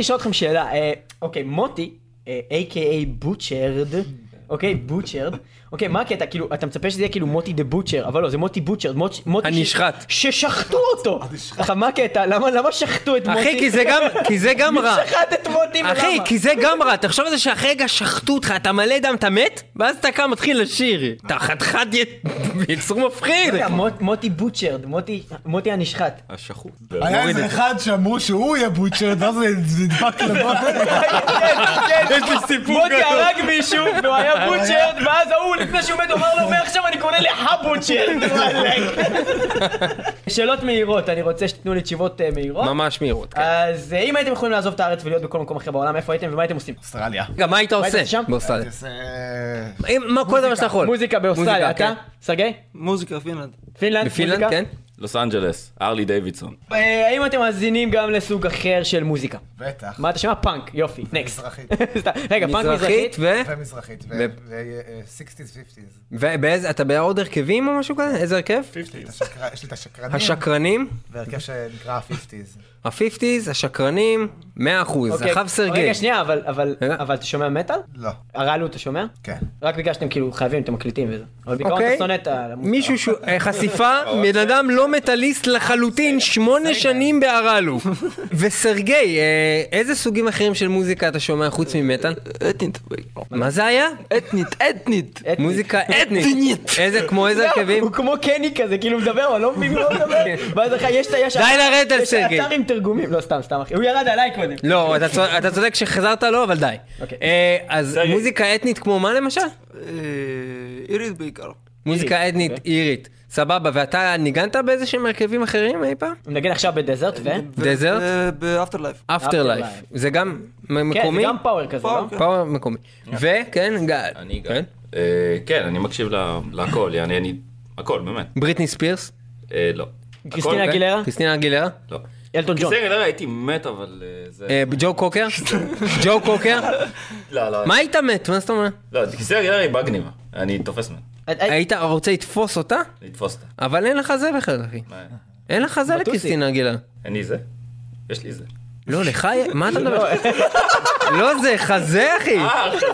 עז, no boundaries. רציתי לשאול אתכם שאלה, אה, אוקיי, מוטי, אה, a.k.a. בוטשרד, אוקיי, בוטשרד, אוקיי, מה הקטע, כאילו, אתה מצפה שזה יהיה כאילו מוטי דה בוטשר, אבל לא, זה מוטי בוטשרד, מוט- מוטי ש- הנשחט. ששחטו אותו! עכשיו, מה הקטע, למה למה שחטו את מוטי? אחי, כי זה גם, כי זה גם רע. מי שחט את מוטי ולמה? אחי, כי זה גם רע, תחשוב על זה שאחרי רגע שחטו אותך, אתה מלא דם, אתה מת, ואז אתה קם מתחיל לשיר. אתה חתיכת י- *laughs* יצור מפחיד. רגע, מוט- מוטי בוטשרד, מוטי- מוטי הנשחט. השחוט. היה איזה אחד שאמרו שהוא יהיה בוטשרד, ואז זה נדבק לבוא. *laughs* יש לי סיפור מוטי הרג מישהו, והוא היה *laughs* בוטשרד, ואז ההוא לפני שהוא מת הוא אמר לו, מעכשיו אני קורא *laughs* לך בוטשרד. שאלות מהירות, אני רוצה שתיתנו לי תשובות אה, מהירות. ממש מהירות. כן. אז אה, אם הייתם יכולים לעזוב את הארץ ולהיות בכל מקום אחר בעולם, איפה הייתם ומה הייתם עושים? אוסטרליה. גם מה היית עושה שם? באוסטרליה? אם- מה כל דבר שאתה יכול. מוזיקה באוסטרליה, אתה? סרגי? מוזיקה, פינלנד. פינלנד? בפינלנד, מוזיקה? כן? לוס אנג'לס, Harley Davidson. אה, האם אתם מאזינים גם לסוג אחר של מוזיקה? בטח. מה אתה שומע? פאנק, יופי, *laughs* next. מזרחית. *laughs* רגע, פאנק מזרחית. ו... ומזרחית. ו- ו-60's, 50's. ובאיזה, אתה בעוד הרכבים או משהו כזה? איזה הרכב? יש לי את השקר- יש לי את השקרנים, השקרנים, והרכב שנקרא ה-50's. ה-50's, השקרנים, 100%, אוקיי, אחלה סרגי. רגע, שנייה, אבל- אבל רגע. אבל אתה שומע מטאל? לא. הרעלו אתה שומע? כן. רק בגלל שאתם כאילו חייבים, אתם מקליטים וזה. אבל בעיקרון אוקיי. אתה שונא את המוזיקה. מישהו שהוא, אה, חשיפה, *laughs* בן אדם לא מטאליסט לחלוטין, שמונה שנים בהרלו. וסרגי, אה, איזה סוגים אחרים של מוזיקה אתה שומע חוץ ממטאל? אתנית. מה זה היה? אתנית, אתנית. מוזיקה אתנית. אתנית. איזה, כמו איזה הרכבים? הוא כמו קני כזה, כאילו מדבר, אבל לא מבין מה הוא מדבר. ואז לך יש את יש... די לרדת על סרגי. תרגומים. לא, סתם, סתם אחי. הוא ירד עליי קודם. לא, אתה צודק- אתה צודק שחזרת לו, אבל די. אוקיי. אה, אז. מוזיקה אתנית כמו מה למשל? אה, אירית בעיקר. מוזיקה אתנית אוקיי. אירית. סבבה, ואתה ניגנת באיזה שהם הרכבים אחרים אי פעם? נגיד עכשיו ב Desert ו... Desert? ב Afterlife. Afterlife. Afterlife. זה גם מ- כן, זה מקומי? גם power כזה, לא? power, כן. power מקומי. וכן, גל. אני גם. כן? אה, כן, אני מקשיב להכל, יעני, אני... הכל, באמת. בריטני ספירס? אה, לא. קריסטינה אגילרה? קריסטינה אגילרה? לא. אלטון ג'ון. קריסטינה אגילרה הייתי מת, אבל אה, זה... אה, ג'ו קוקר? *laughs* ג'ו קוקר? לא, לא. מה היית מת? מה זאת אומרת? לא, קריסטינה אגילרה היא בגניבה. אני תופס ממנה. אה, היית רוצה לתפוס אותה? לתפוס אותה. אבל אין לך זה בכלל, אחי. אין לך זה בטוסי. לקריסטינה אגילרה. אין לי זה? יש לי זה. לא, לך, מה אתה מדבר? *laughs* לא זה, חזה אחי. אה, זה!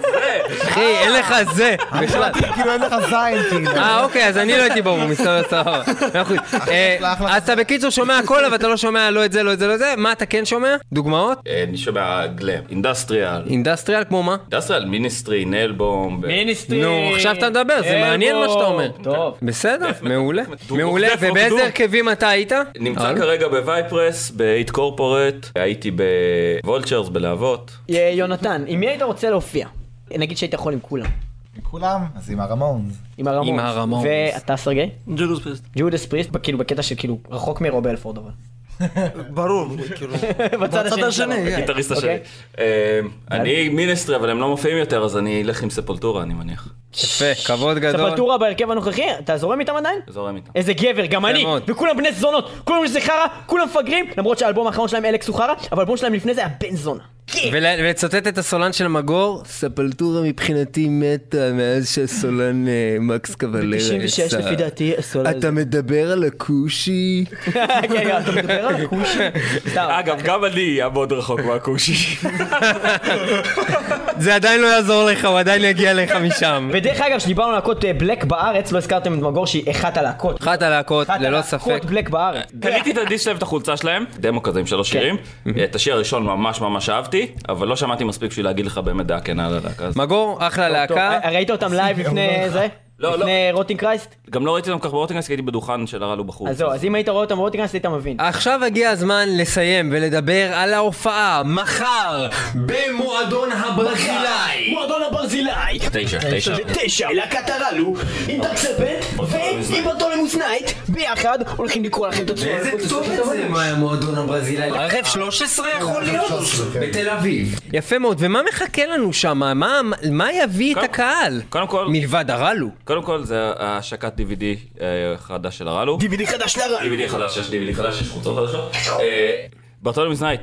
אחי, אין לך זה. בכלל. כאילו אין לך זין, כאילו. אה, אוקיי, אז אני לא הייתי ברור, מסתבר, סבבה. אה. אז אתה בקיצור שומע הכל, אבל אתה לא שומע לא את זה, לא את זה, לא את זה. מה אתה כן שומע? דוגמאות? אה, אני שומע glam. industrial. industrial כמו מה? industrial, Ministry, Nailbomb. Ministry. נו, עכשיו אתה מדבר, זה מעניין מה שאתה אומר. טוב. בסדר, מעולה. מעולה, ובאיזה הרכבים אתה היית? נמצא אה? כרגע ב Vipers, ב-8 קורפורט, הייתי ב Vultures, בלהבות. אה, יונתן, עם מי היית רוצה להופיע? נגיד שהיית יכול עם כולם. עם כולם, אז עם ה Ramones. עם ה Ramones. עם ה Ramones. ואתה סרגי? Judas Priest. Judas Priest, כאילו בקטע של כאילו רחוק מרוב הלפורד אבל. ברור, *laughs* כאילו. בצד השני. כן. גיטריסט השני. אוקיי. אה, אני Ministry, אבל הם לא מופיעים יותר, אז אני אלך עם Sepultura, אני מניח. יפה, כבוד גדול. Sepultura בהרכב הנוכחי, אתה זורם איתם עדיין? זורם איתם. איזה גבר, גם אני. וכולם בני זונות, כולם זה חרא, כולם מפגרים, למרות שהאלבום האחרון שלהם A-Lex הוא חרא, אבל האלבום שלהם לפני זה היה בן זונה. כן. ול- ולצטט את הסולן של מגור, ספלטורה מבחינתי מתה מאז שהסולן אה, מקס קבלר ב-96 יצא. לפי דעתי הסולן אתה מדבר על הכושי? *laughs* כן, כן, אתה מדבר על הכושי? אגב, גם אני אעמוד רחוק מהכושי. זה עדיין לא יעזור לך, הוא עדיין יגיע לך משם. ודרך אגב, כשדיברנו על להקות אה, בלק בארץ, לא הזכרתם את מגור שהיא אחת הלהקות. אחת הלהקות, אחת ללא הלהקות ספק. בלק בארץ. קניתי את הדיסק שלהם, את החולצה שלהם, דמו כזה עם שלוש כן. שירים. את השיר הראשון ממש ממש אהבתי, אבל לא שמעתי מספיק בשביל להגיד לך באמת דעה כנה על הלהקה הזאת. מגור, אחלה להקה. אה, ראית אותם לייב לפני זה? לא, לפני Rotting Christ? גם לא ראיתי אותם כך ב Rotting Christ, כי הייתי בדוכן של ארלו בחוץ. אז זהו, אז אם היית רואה אותם ב Rotting Christ היית מבין. עכשיו הגיע הזמן לסיים ולדבר על ההופעה מחר במועדון הברזילאי. מועדון הברזילאי! תשע, תשע. תשע, להקת ארלו, עם Dark Serpent ועם Bartholomeus Night, ביחד הולכים לקרוע לכם את הצורה. מה היה מועדון הברזילאי? רכב 13 יכול להיות? בתל אביב. יפה מאוד, ומה מחכה לנו שם? מה- מה יביא את הקהל? קודם כל, מלבד ארלו. קודם כל זה השקת DVD אה, חדש של ארלו. DVD חדש לארלו. DVD חדש, יש DVD חדש, יש חולצות חדשות. אה, Bartholomeus Night,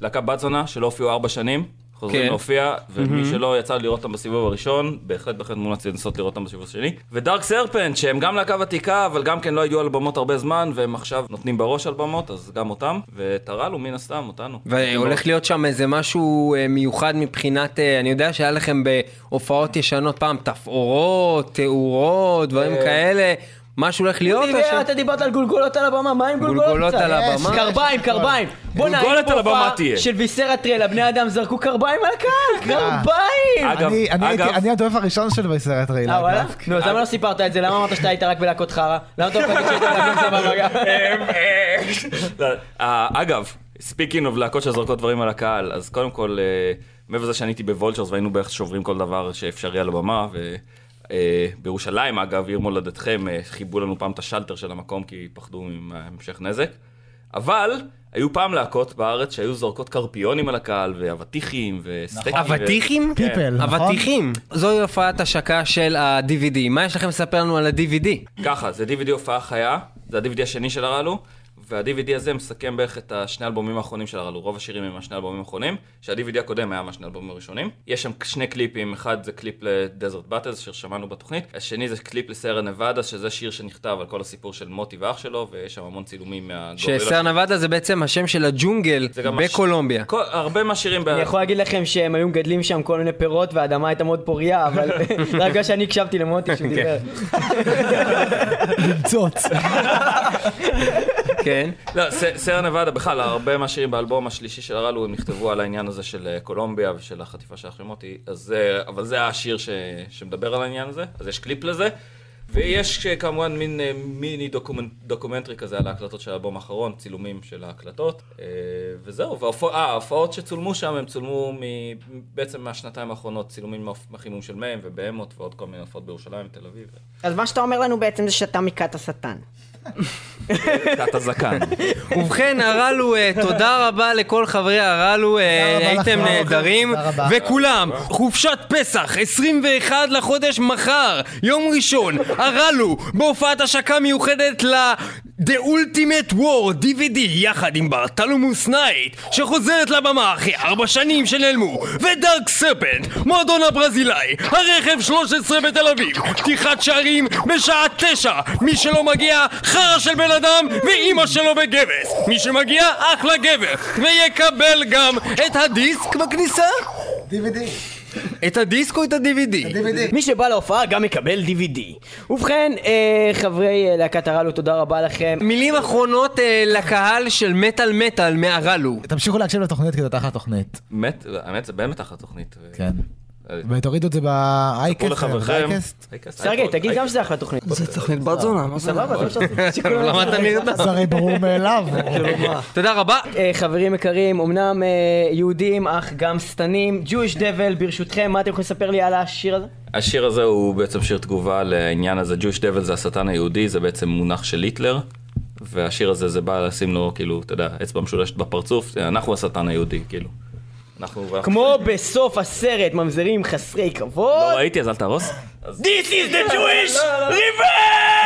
להקה בת זונה שלא הופיעו ארבע שנים, חוזרים כן. להופיע, ומי שלא יצא לראות אותם בסיבוב הראשון, בהחלט בהחלט מומלץ לנסות לראות אותם בסיבוב השני. ו Dark Serpent, שהם גם להקה ותיקה, אבל גם כן לא היו על במות הרבה זמן, והם עכשיו נותנים בראש על במות, אז גם אותם. וארלו, מן הסתם, אותנו. והולך להיות שם איזה משהו אה, מיוחד מבחינת, אה, אני יודע שהיה לכם בהופעות ישנות פעם תפאורות, תאורות, דברים אה, כאלה, משהו הולך להיות? דיבר, אתה דיברת על גולגולות על הבמה, מה עם גולגולות? על יש, הבמה? קרביים, קרביים. בוא'נה, גולגולת על הבמה תהיה. של ויסרטרל, הבני אדם זרקו קרביים על הקהל, קרביים! אגב, אני- הדואב הראשון של בסרט אה רעילה. וואלה? נו, אז למה לא סיפרת את זה? למה אמרת שאתה היית רק בלהקות חרא? למה אתה לא יכול להגיד שהיית סבבה? *laughs* אה, אגב, speaking of להקות שזורקות דברים על הקהל, אז קודם כל, אה, מעבר לזה שאני הייתי ב Vultures והיינו בערך שוברים כל דבר שאפשרי על הבמה, ובירושלים אגב, עיר מולדתכם, אה, כיבו לנו פעם את השלטר של המקום כי פחדו מהמשך נזק, אבל היו פעם להקות בארץ שהיו זורקות קרפיונים על הקהל, ואבטיחים, וסטייקים. ו- אבטיחים? כן. פיפל, נכון? אבטיחים. זוהי הופעת השקה של ה-DVD. מה יש לכם לספר לנו על ה-DVD? ככה, זה DVD הופעה חיה, זה ה-DVD השני של ארלו, וה-DVD הזה מסכם בערך את השני האלבומים האחרונים של ארלו, רוב השירים הם מהשני האלבומים האחרונים, שה-DVD הקודם היה מהשני האלבומים הראשונים. יש שם שני קליפים, אחד זה קליפ ל Desert Battles, שיר ששמענו בתוכנית, השני זה קליפ לסיירה נבדה, שזה שיר שנכתב על כל הסיפור של מוטי ואח שלו, ויש שם המון צילומים מהגורילה. שסיירה נבדה זה בעצם השם של הג'ונגל גם הש- בקולומביה. כל- הרבה מהשירים... אני יכול להגיד לכם שהם היו מגדלים שם כל מיני פירות והאדמה הייתה מאוד פוריה, אבל *laughs* רק שאני הקשבתי למוטי שהוא דיבר. *laughs* *laughs* כן. לא, סיירה נבדה, בכלל, הרבה מהשירים באלבום השלישי של ארלו, הם נכתבו על העניין הזה של אה, קולומביה ושל החטיפה של אחרי מוטי, אז זה, אבל זה השיר ש, שמדבר על העניין הזה, אז יש קליפ לזה. ויש אה, כמובן מין אה, מיני דוקומנט, דוקומנטרי כזה על ההקלטות של האלבום האחרון, צילומים של ההקלטות, אה, וזהו, וההופעות אה, ההופעות שצולמו שם, הם צולמו מ, בעצם מהשנתיים האחרונות, צילומים מהחימום של מ' ו Behemoth ועוד כל מיני הופעות בירושלים, תל אביב, אז מה שאתה אומר לנו בעצם זה שאתה מכת השטן. קאט הזקן. ובכן, ארלו, אה, תודה רבה לכל חברי ארלו, אה, הייתם. נהדרים. וכולם, חופשת פסח, 21 לחודש מחר, יום ראשון, ארלו, בהופעת השקה מיוחדת ל... The Ultimate War DVD יחד עם Bartholomeus Night שחוזרת לבמה אחרי ארבע שנים שנעלמו ו Dark Serpent, מועדון הברזילאי, הרכב 13 בתל אביב פתיחת שערים בשעה תשע מי שלא מגיע חרא של בן אדם ואימא שלו בגבס מי שמגיע אחלה גבר ויקבל גם את הדיסק בכניסה? DVD. את הדיסק או את ה-DVD? DVD. מי שבא להופעה גם יקבל DVD. ובכן, אה, חברי אה, להקת הרלו, תודה רבה לכם. מילים אחרונות אה, לקהל של מטאל מטאל מהרלו תמשיכו להקשיב לתוכנית כי זאת אחלה תוכנית. האמת, זה באמת אחלה תוכנית. כן. ותורידו את זה ספרו באייקסט. באייקסט. אייקסט, סרגי, תגיד גם. שזה אחלה תוכנית. זה תוכנית בת זונה, מה זה? סבבה, *laughs* שכולם למה אתה נרדם? זה הרי ברור מאליו. *laughs* תודה רבה אה, חברים יקרים, אמנם אה, יהודים אך גם שטנים, Jewish Devil, ברשותכם, מה אתם יכולים לספר לי על השיר הזה? השיר הזה הוא בעצם שיר תגובה לעניין הזה, Jewish Devil זה השטן היהודי, זה בעצם מונח של היטלר. והשיר הזה זה בא לשים לו, כאילו, אתה יודע, אצבע משולשת בפרצוף, אנחנו השטן היהודי, כאילו. אנחנו... כמו בסוף הסרט, ממזרים חסרי כבוד. לא ראיתי, אז אל תהרוס. This is the Jewish Revenge!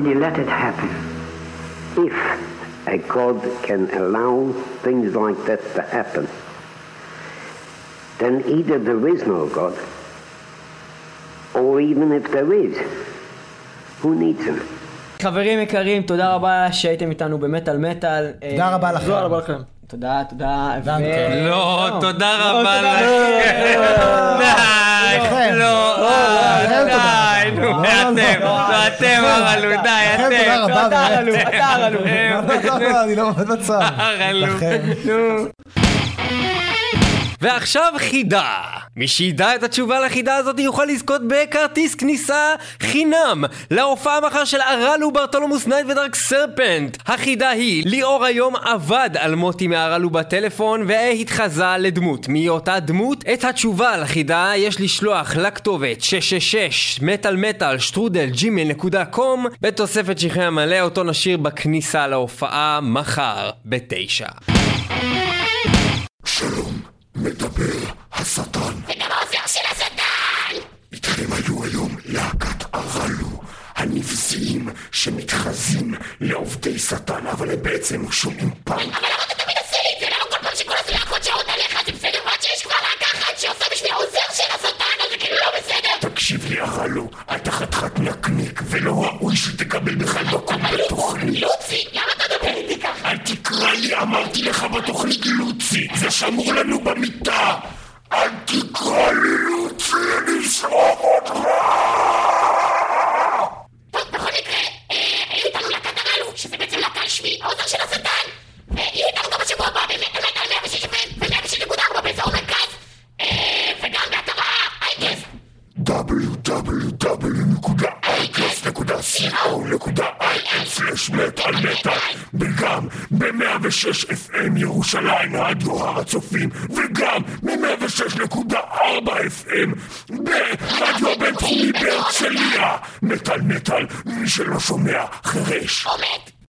Did he let it happen? If a God can allow things like that to happen, then either there is no God, or even if there is, who needs him? חברים יקרים, תודה רבה שהייתם איתנו במטאל מטאל. תודה רבה לכם. תודה רבה לכם. תודה, תודה. לא. תודה לא, רבה לכם. די. לא, לא. די, נו, לא, לא, ואתם, לא. לא, אתם ארלו, די, אתם. תודה רבה, אתה. הרלו, אתה ארלו. לא, לא, לא, אני לא בצד. *laughs* ארלו. לכם. ועכשיו חידה. מי שידע את התשובה לחידה הזאת יוכל לזכות בכרטיס כניסה חינם להופעה מחר של ארלו Bartholomeus Night ו Dark Serpent. החידה היא, ליאור היום עבד על מוטי מארלו בטלפון והתחזה לדמות. מאותה דמות? את התשובה לחידה יש לשלוח לכתובת 666 metal metal שטרודל Gmail נקודה com בתוספת שכרי המלא אותו נשאיר בכניסה להופעה מחר בתשע. איתכם היו היום להקת הרלו, הנבזיים שמתחזים לעובדי שטן, אבל הם בעצם שומעים פעם. אבל תקשיב לי הרלו, אתה חתיכת נקניק, ולא ראוי שתקבל בכלל מקום בתוכנית. לוצי, למה אתה מדבר איתי ככה? אל תקרא לי, אמרתי לך בתוכנית לוצי, זה שמור לנו במיטה. אל תקרא לי לוצי, אני אשרוף אותך! טוב, בכל מקרה, היו איתנו להקת הרלו, שזה בעצם להקה שמי, העוזר של השטן. יהיו איתנו גם www.icast.co.il/מטאל וגם ב-106 FM ירושלים רדיו הר הצופים וגם ב-106.4 FM ברדיו הבינתחומי בהרצליה. מטאל מטאל מי שלא שומע חירש. עומד